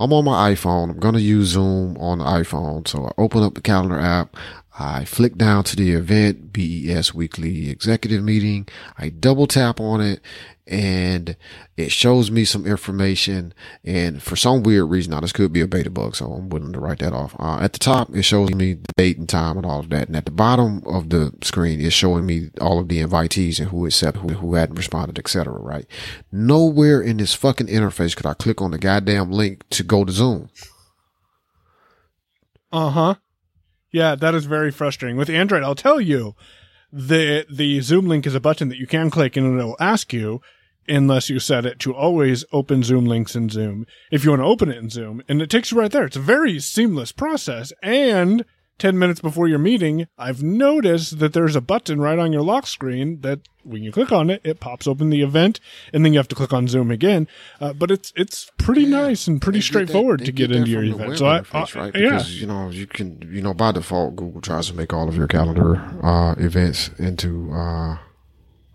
D: I'm on my iPhone. I'm going to use Zoom on the iPhone. So I open up the calendar app. I flick down to the event, BES weekly executive meeting. I double tap on it and it shows me some information. And for some weird reason, now this could be a beta bug, so I'm willing to write that off. Uh, at the top, it shows me the date and time and all of that. And at the bottom of the screen, it's showing me all of the invitees and who accepted, who, who hadn't responded, etc. Right? Nowhere in this fucking interface could I click on the goddamn link to go to Zoom.
C: Uh huh. Yeah, that is very frustrating. With Android, I'll tell you, the the Zoom link is a button that you can click and it'll ask you, unless you set it to always open Zoom links in Zoom. If you want to open it in Zoom, and it takes you right there. It's a very seamless process. And ten minutes before your meeting, I've noticed that there's a button right on your lock screen that when you click on it, it pops open the event, and then you have to click on Zoom again. Uh, but it's it's pretty nice and pretty
D: that-
C: straightforward to get into your event. So I,
D: interface,
C: I-
D: right?
C: yeah.
D: Because you know you can you know by default Google tries to make all of your calendar uh, events into uh,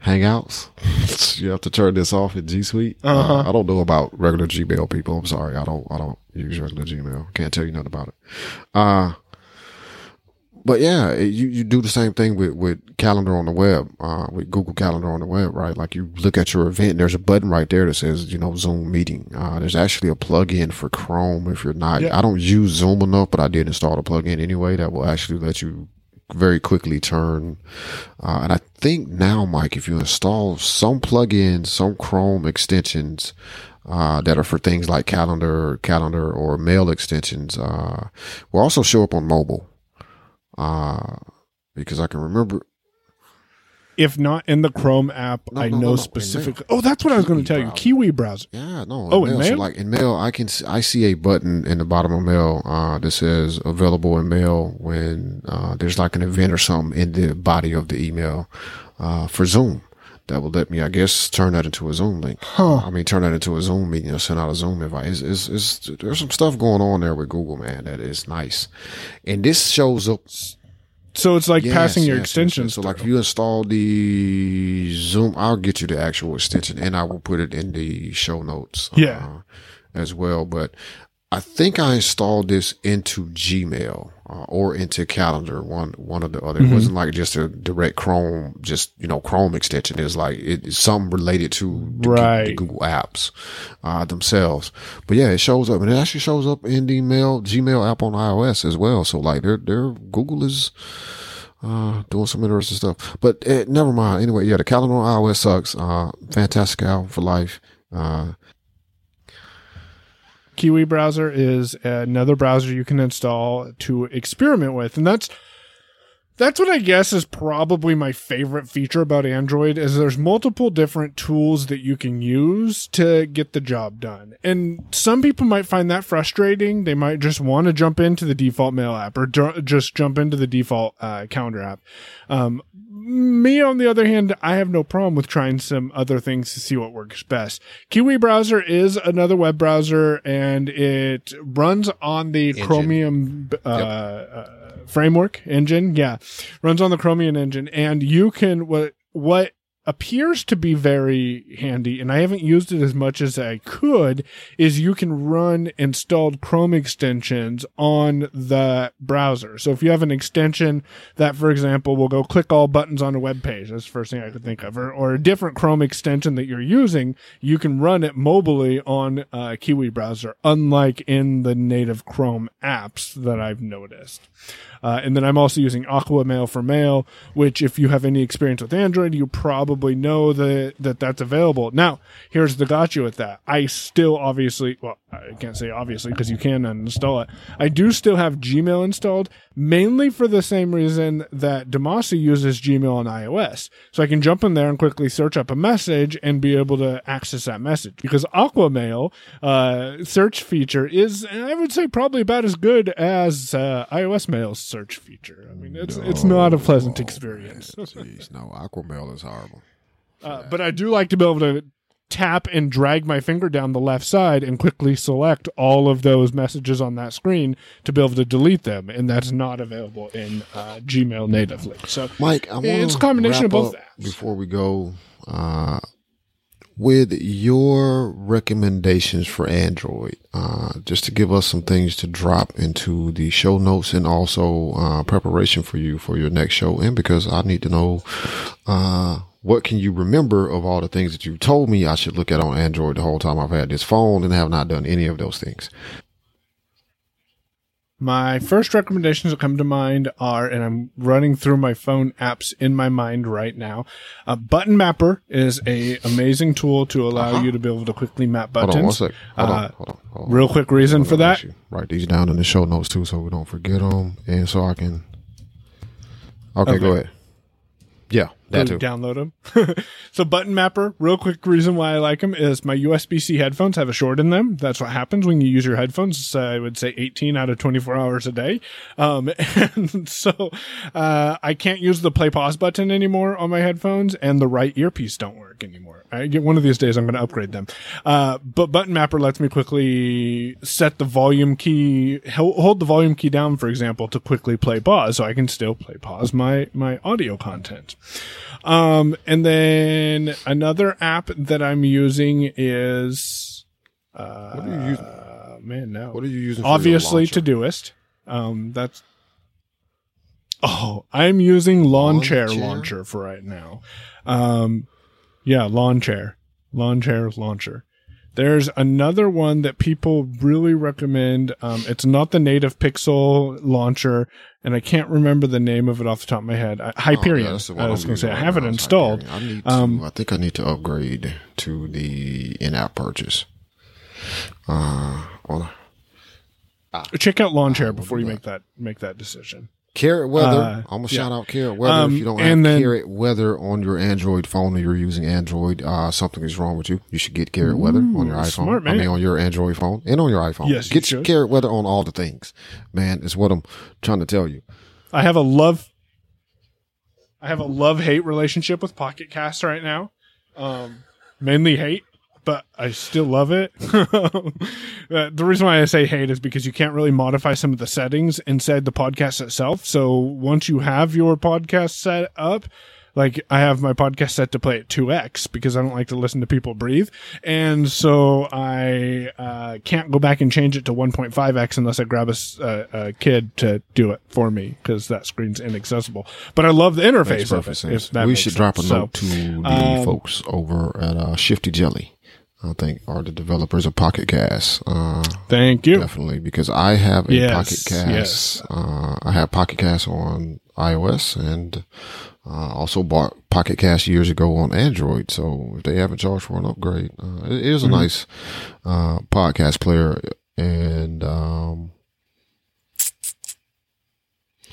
D: Hangouts. you have to turn this off in G Suite.
C: Uh-huh.
D: Uh, I don't know about regular Gmail people. I'm sorry. I don't. I don't use regular Gmail. Can't tell you nothing about it. Uh but yeah, you, you do the same thing with, with calendar on the web, uh, with Google Calendar on the web, right? Like you look at your event, and there's a button right there that says, you know, Zoom meeting. Uh, there's actually a plugin for Chrome if you're not,
C: Yeah.
D: I don't use Zoom enough, but I did install a plugin anyway that will actually let you very quickly turn. Uh, and I think now, Mike, if you install some plugins, some Chrome extensions, uh, that are for things like calendar, calendar or mail extensions, uh, will also show up on mobile. Uh, because I can remember,
C: If not in the Chrome app,
D: No,
C: I
D: no, no,
C: know
D: no,
C: specifically. Oh, that's what I was going to tell you. Kiwi browser.
D: yeah, no.
C: Oh, in
D: So
C: Mail?
D: like in mail, I can, s- I see a button in the bottom of mail, uh, that says available in mail when, uh, there's like an event or something in the body of the email, uh, for Zoom. That will let me, I guess, turn that into a Zoom link. Huh. I mean, turn that into a Zoom meeting or send out a Zoom invite. It's, it's, it's, there's some stuff going on there with Google, man, that is nice. And this shows up
C: So it's like
D: Yes,
C: passing your
D: yes, yes. So, like, if you install the Zoom, I'll get you the actual extension, and I will put it in the show notes.
C: Yeah.
D: uh, as well. But I think I installed this into Gmail uh, or into Calendar, one one of the other.
C: Mm-hmm.
D: It wasn't like just a direct Chrome, just you know Chrome extension. It's like it's something related to the,
C: Right.
D: the Google apps uh, themselves. But yeah, it shows up, and it actually shows up in the mail Gmail app on iOS as well. So like, they're, they're Google is uh, doing some interesting stuff. But eh, never mind. Anyway, yeah, the calendar on iOS sucks. Uh, fantastic album for life. Uh,
C: Kiwi browser is another browser you can install to experiment with, and that's that's what I guess is probably my favorite feature about Android is there's multiple different tools that you can use to get the job done. And some people might find that frustrating. They might just want to jump into the default mail app or ju- just jump into the default uh, calendar app. Um, me, on the other hand, I have no problem with trying some other things to see what works best. Kiwi browser is another web browser and it runs on the Chromium uh, uh, framework engine. Yeah, runs on the Chromium engine, and you can what what appears to be very handy, and I haven't used it as much as I could, is you can run installed Chrome extensions on the browser. So if you have an extension that, for example, will go click all buttons on a web page, that's the first thing I could think of, or, or a different Chrome extension that you're using, you can run it mobily on uh, Kiwi browser, unlike in the native Chrome apps that I've noticed. Uh, and then I'm also using Aqua Mail for mail, which if you have any experience with Android, you probably know that, that that's available. Now, here's the gotcha with that. I still obviously, well, I can't say obviously because you can uninstall it. I do still have Gmail installed, mainly for the same reason that Demasi uses Gmail on iOS. So I can jump in there and quickly search up a message and be able to access that message. Because Aqua Mail, uh, search feature is, I would say probably about as good as, uh, iOS Mail's search feature. I mean, it's, it's not a pleasant experience.
D: Jeez, no, Aquamail is horrible.
C: Uh, but I do like to be able to tap and drag my finger down the left side and quickly select all of those messages on that screen to be able to delete them, and that's not available in uh, Gmail natively. So,
D: Mike, I want
C: It's a combination of both.
D: Before we go, uh, with your recommendations for Android, uh, just to give us some things to drop into the show notes and also uh, preparation for you for your next show, and because I need to know uh, what can you remember of all the things that you told me I should look at on Android the whole time I've had this phone and have not done any of those things.
C: my first recommendations that come to mind are, and I'm running through my phone apps in my mind right now. Uh, Button Mapper is a amazing tool to allow you to be able to quickly map
D: Uh-huh. Hold
C: buttons.
D: on one sec. Hold
C: Uh,
D: on. Hold on. Hold on.
C: Real quick reason for that.
D: Write these down in the show notes too, so we don't forget them, and so I can. Okay, go ahead. Yeah, that too.
C: download them. so Button Mapper, real quick reason why I like them is my USB-C headphones have a short in them. That's what happens when you use your headphones. Uh, I would say 18 out of 24 hours a day. Um, and so, uh, I can't use the play pause button anymore on my headphones and the right earpiece don't work anymore. I get one of these days I'm going to upgrade them. Uh, but Button Mapper lets me quickly set the volume key, hold the volume key down, for example, to quickly play pause so I can still play pause my, my audio content. Um, and then another app that I'm using is, uh,
D: What are you using?
C: man, no.
D: What are you using? For
C: Obviously? Todoist. Um, that's. Oh, I'm using lawn,
D: Lawnchair,
C: chair? launcher for right now. Um, yeah, Lawnchair, lawn chair launcher. There's another one that people really recommend. Um, it's not the native Pixel launcher, and I can't remember the name of it off the top of my head. I, Hyperion.
D: Oh, yeah, that's the one
C: I was going to say
D: using
C: I have it
D: now
C: installed.
D: I need to.
C: Um,
D: I think I need to upgrade to the in-app purchase. Uh, on
C: Check out
D: Lawnchair
C: before you
D: that.
C: make that make that decision.
D: Carrot Weather.
C: Uh,
D: I'm gonna
C: yeah.
D: shout out Carrot Weather.
C: Um,
D: if you don't have
C: then-
D: Carrot Weather on your Android phone or you're using Android, uh, something is wrong with you. You should get Carrot Weather on your iPhone.
C: smart
D: I mean, on your Android phone and on your iPhone.
C: Yes,
D: get
C: should.
D: Carrot Weather on all the things. Man, it's what I'm trying to tell you.
C: I have a love I have a love hate relationship with Pocket Cast right now. Um, mainly hate, but I still love it. Uh, the reason why I say hate is because you can't really modify some of the settings inside the podcast itself. So once you have your podcast set up, like I have my podcast set to play at 2x because I don't like to listen to people breathe. And so I uh, can't go back and change it to 1.5x unless I grab a kid to do it for me because that screen's inaccessible. But I love the interface it.
D: sense. We should drop a
C: sense.
D: note
C: So,
D: to the
C: um,
D: folks over at uh, Shifty Jelly. I think are the developers of Pocket Cast. Uh,
C: thank you.
D: definitely because I have a
C: Yes,
D: Pocket Cast.
C: yes.
D: Uh, I have Pocket Cast on iOS and uh, also bought Pocket Cast years ago on Android. So if they haven't charged for an upgrade, uh, it is a
C: Mm-hmm.
D: nice uh, podcast player. And um,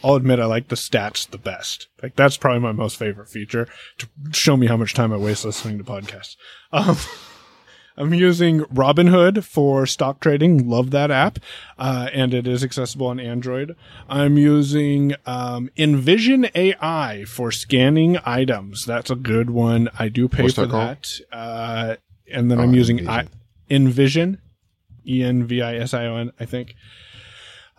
C: I'll admit I like the stats the best. Like that's probably my most favorite feature to show me how much time I waste listening to podcasts. Um, I'm using Robinhood for stock trading. Love that app, uh, and it is accessible on Android. I'm using um, Envision AI for scanning items. That's a good one. I do pay
D: What's
C: for
D: that
C: that. Uh, and then
D: Oh,
C: I'm using I-.
D: Envision,
C: E N V I S I O N. I think.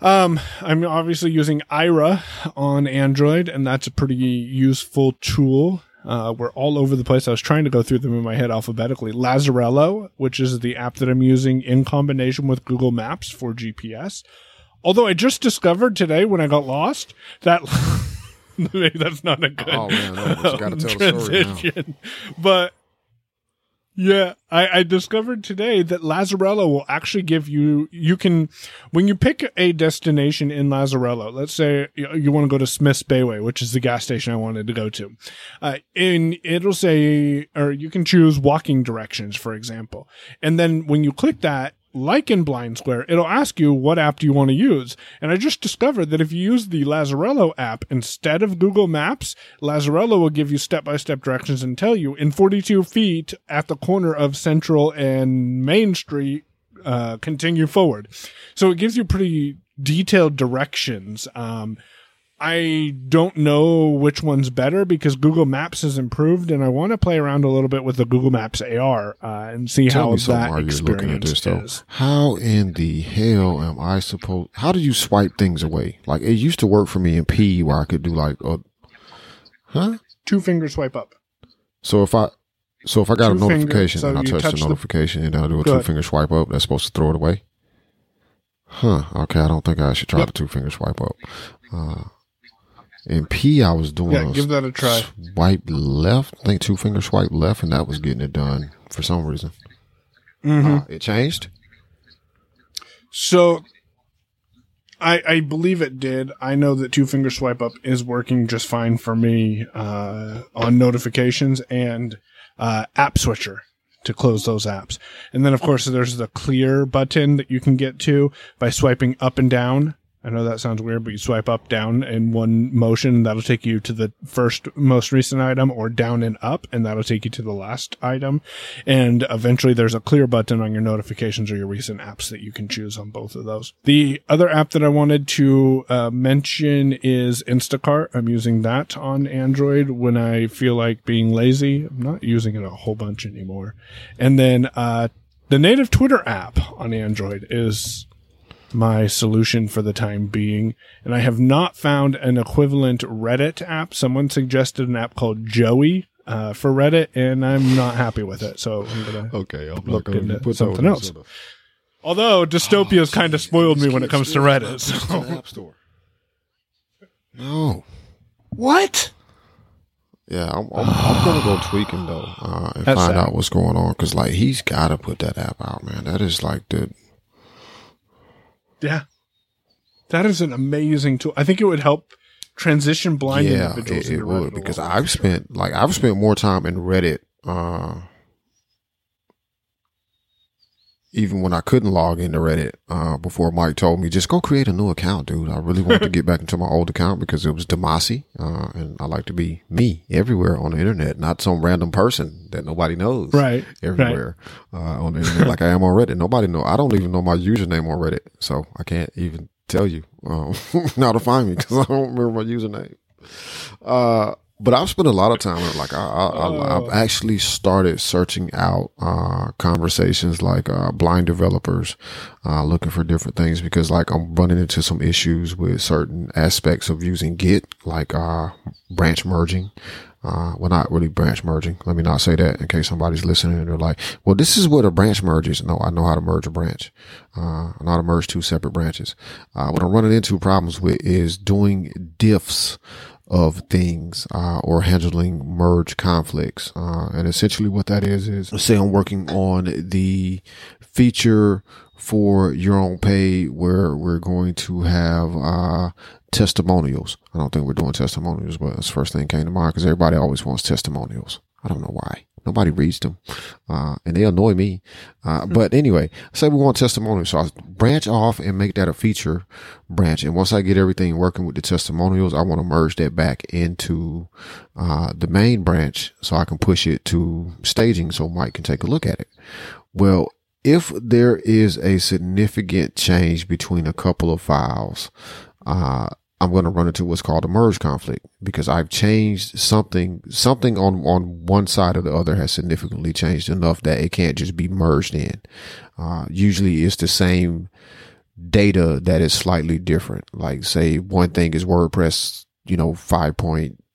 C: Um, I'm obviously using Aira on Android, and that's a pretty useful tool. Uh, we're all over the place. I was trying to go through them in my head alphabetically. Lazarillo, which is the app that I'm using in combination with Google Maps for GPS. Although I just discovered today when I got lost that maybe that's not a good
D: oh man, no, but you got to tell the story now.
C: transition. But yeah, I, I discovered today that Lazarillo will actually give you, you can, when you pick a destination in Lazarillo, let's say you, you want to go to Smith's Bayway, which is the gas station I wanted to go to, uh, and it'll say, or you can choose walking directions, for example. And then when you click that, like in BlindSquare, it'll ask you what app do you want to use. And I just discovered that if you use the Lazarillo app instead of Google Maps, Lazarillo will give you step by step directions and tell you in 42 feet at the corner of Central and Main Street, uh, continue forward. So it gives you pretty detailed directions. Um, I don't know which one's better because Google Maps has improved, and I want to play around a little bit with the Google Maps AR uh, and see
D: Tell
C: how that
D: while you're looking at
C: experience
D: this
C: is.
D: How in the hell am I supposed? How do you swipe things away? Like it used to work for me in P where I could do like, a, huh?
C: Two finger swipe up.
D: So if I, so if I got
C: Two
D: a
C: finger-
D: notification
C: so
D: and I touch,
C: touch
D: the
C: the-
D: notification and I do a two finger swipe up, that's supposed to throw it away. Huh? Okay, I don't think I should try
C: Yep.
D: the two finger swipe up. Uh, in P, I was doing
C: Yeah,
D: a
C: give that a try.
D: swipe left. I think two finger swipe left, and that was getting it done for some reason.
C: Mm-hmm.
D: Uh, it changed.
C: So, I I believe it did. I know that two finger swipe up is working just fine for me uh, on notifications and uh, app switcher to close those apps. And then of course there's the clear button that you can get to by swiping up and down. I know that sounds weird, but you swipe up, down in one motion, and that'll take you to the first most recent item, or down and up, and that'll take you to the last item. And eventually there's a clear button on your notifications or your recent apps that you can choose on both of those. The other app that I wanted to uh, mention is Instacart. I'm using that on Android when I feel like being lazy. I'm not using it a whole bunch anymore. And then, uh, the native Twitter app on Android is my solution for the time being. And I have not found an equivalent Reddit app. Someone suggested an app called Joey uh, for Reddit, and I'm not happy with it. So I'm gonna
D: Okay, I'm
C: look into something else. Although dystopia's kind of spoiled me when it comes to Reddit. So.
D: App Store. No.
C: What?
D: Yeah, I'm, I'm, I'm gonna go tweaking though uh, and
C: That's
D: find
C: sad.
D: out what's going on because like he's got to put that app out, man. That is like the
C: Yeah. That is an amazing tool. I think it would help transition blind
D: yeah,
C: individuals.
D: it, it would because. I've spent like I've spent more time in Reddit, uh, even when I couldn't log into Reddit. Uh, before Mike told me just go create a new account, dude. I really wanted to get back into my old account because it was Demasi, uh, and I like to be me everywhere on the internet, not some random person that nobody knows.
C: Right.
D: everywhere uh, on the internet, like I am on Reddit. Nobody know. I don't even know my username on Reddit, so I can't even tell you um, how to find me because I don't remember my username. But I've spent a lot of time. Like I, I, I, I've actually started searching out uh, conversations like uh, blind developers, uh, looking for different things because like I'm running into some issues with certain aspects of using Git, like uh, branch merging. Uh, well, not really branch merging. Let me not say that in case somebody's listening and they're like, well, this is what a branch merge is. No, I know how to merge a branch. Uh, I know how to merge two separate branches. Uh, what I'm running into problems with is doing diffs of things, uh, or handling merge conflicts. Uh, and essentially what that is, is say I'm working on the feature for your own pay where we're going to have, uh, testimonials. I don't think we're doing testimonials, but that's the first thing came to mind because everybody always wants testimonials. I don't know why. Nobody reads them. Uh, and they annoy me. Uh, but anyway, say we want testimonials. So I branch off and make that a feature branch. And once I get everything working with the testimonials, I want to merge that back into, uh, the main branch so I can push it to staging so Mike can take a look at it. Well, if there is a significant change between a couple of files, uh, I'm going to run into what's called a merge conflict because I've changed something, something on, on one side or the other has significantly changed enough that it can't just be merged in. Uh, usually it's the same data that is slightly different. Like say one thing is WordPress, you know,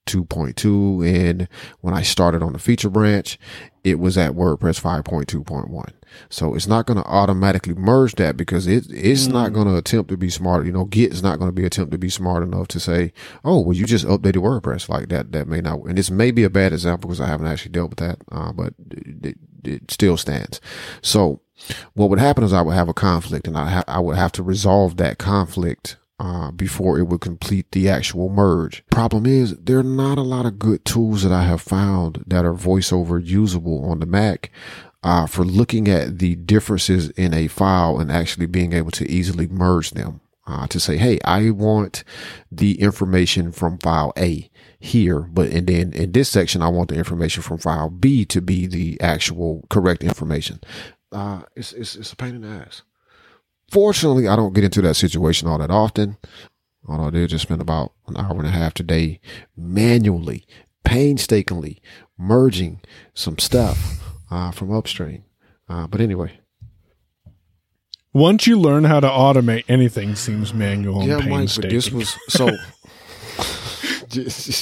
D: 5.2.2. And when I started on the feature branch, it was at WordPress 5.2.1. So it's not going to automatically merge that because it, it's not going to attempt to be smart. You know, Git is not going to be attempt to be smart enough to say, Oh, well, you just updated WordPress like that. That may not, and this may be a bad example because I haven't actually dealt with that. Uh, but it, it, it still stands. So what would happen is I would have a conflict and I, ha- I would have to resolve that conflict uh, before it would complete the actual merge. Problem is, there are not a lot of good tools that I have found that are voiceover usable on the Mac. Uh, for looking at the differences in a file and actually being able to easily merge them. Uh, to say, hey, I want the information from file A here, but and then in this section, I want the information from file B to be the actual correct information. Uh, it's, it's, it's a pain in the ass. Fortunately, I don't get into that situation all that often. Although I did just spend about an hour and a half today manually, painstakingly merging some stuff uh, from upstream. Uh, but anyway,
C: Once you learn how to automate, anything seems manual and
D: yeah, Mike, but this was so.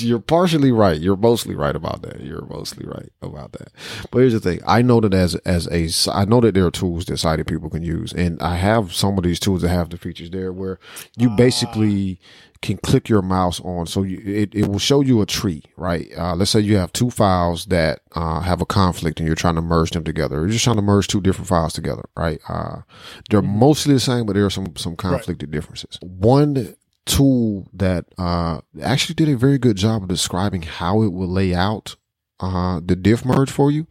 D: You're partially right. You're mostly right about that. You're mostly right about that. But here's the thing: I know that as as a, I know that there are tools that sighted people can use, and I have some of these tools that have the features there where you basically can click your mouse on, so you, it it will show you a tree, right? Uh, let's say you have two files that uh, have a conflict, and you're trying to merge them together. You're just trying to merge two different files together, right? Uh, they're mostly the same, but there are some some conflicted differences. One tool that uh actually did a very good job of describing how it will lay out uh the diff merge for you.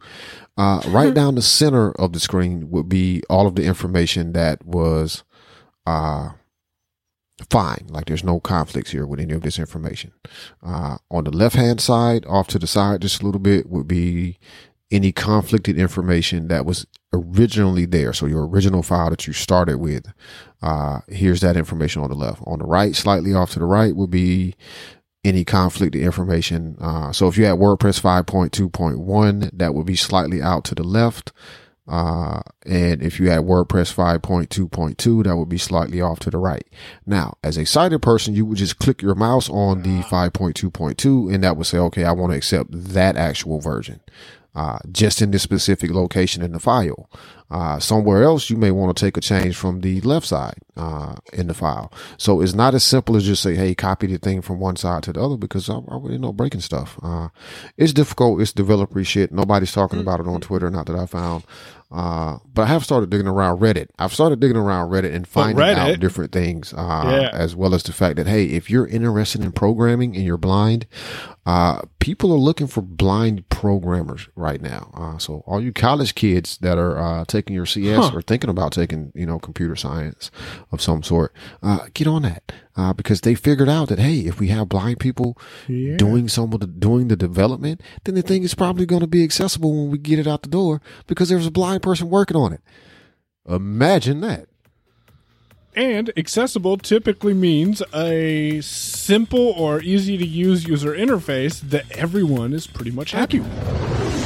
D: Uh right down the center of the screen would be all of the information that was uh fine. Like there's no conflicts here with any of this information. Uh on the left hand side, off to the side just a little bit would be any conflicted information that was originally there. So your original file that you started with, uh, here's that information on the left. On the right, slightly off to the right would be any conflicted information. Uh, so if you had WordPress 5.2.1, that would be slightly out to the left. Uh, and if you had WordPress 5.2.2, that would be slightly off to the right. Now, as a sighted person, you would just click your mouse on the 5.2.2 and that would say, okay, I want to accept that actual version uh, just in this specific location in the file. Uh, somewhere else, you may want to take a change from the left side uh, in the file. So it's not as simple as just say, "Hey, copy the thing from one side to the other," because I, I already know breaking stuff. Uh, it's difficult. It's developer shit. Nobody's talking about it on Twitter. Not that I found. Uh, but I have started digging around Reddit. I've started digging around Reddit and finding
C: Reddit?
D: out different things, uh,
C: Yeah.
D: as well as the fact that, hey, if you're interested in programming and you're blind, uh, people are looking for blind programmers right now. Uh, so all you college kids that are, uh, taking your CS or thinking about taking, you know, computer science of some sort, uh, get on that. Uh, because they figured out that, hey, if we have blind people doing some of the, doing the development, then the thing is probably going to be accessible when we get it out the door because there's a blind person working on it. Imagine that.
C: And accessible typically means a simple or easy to use user interface that everyone is pretty much happy with.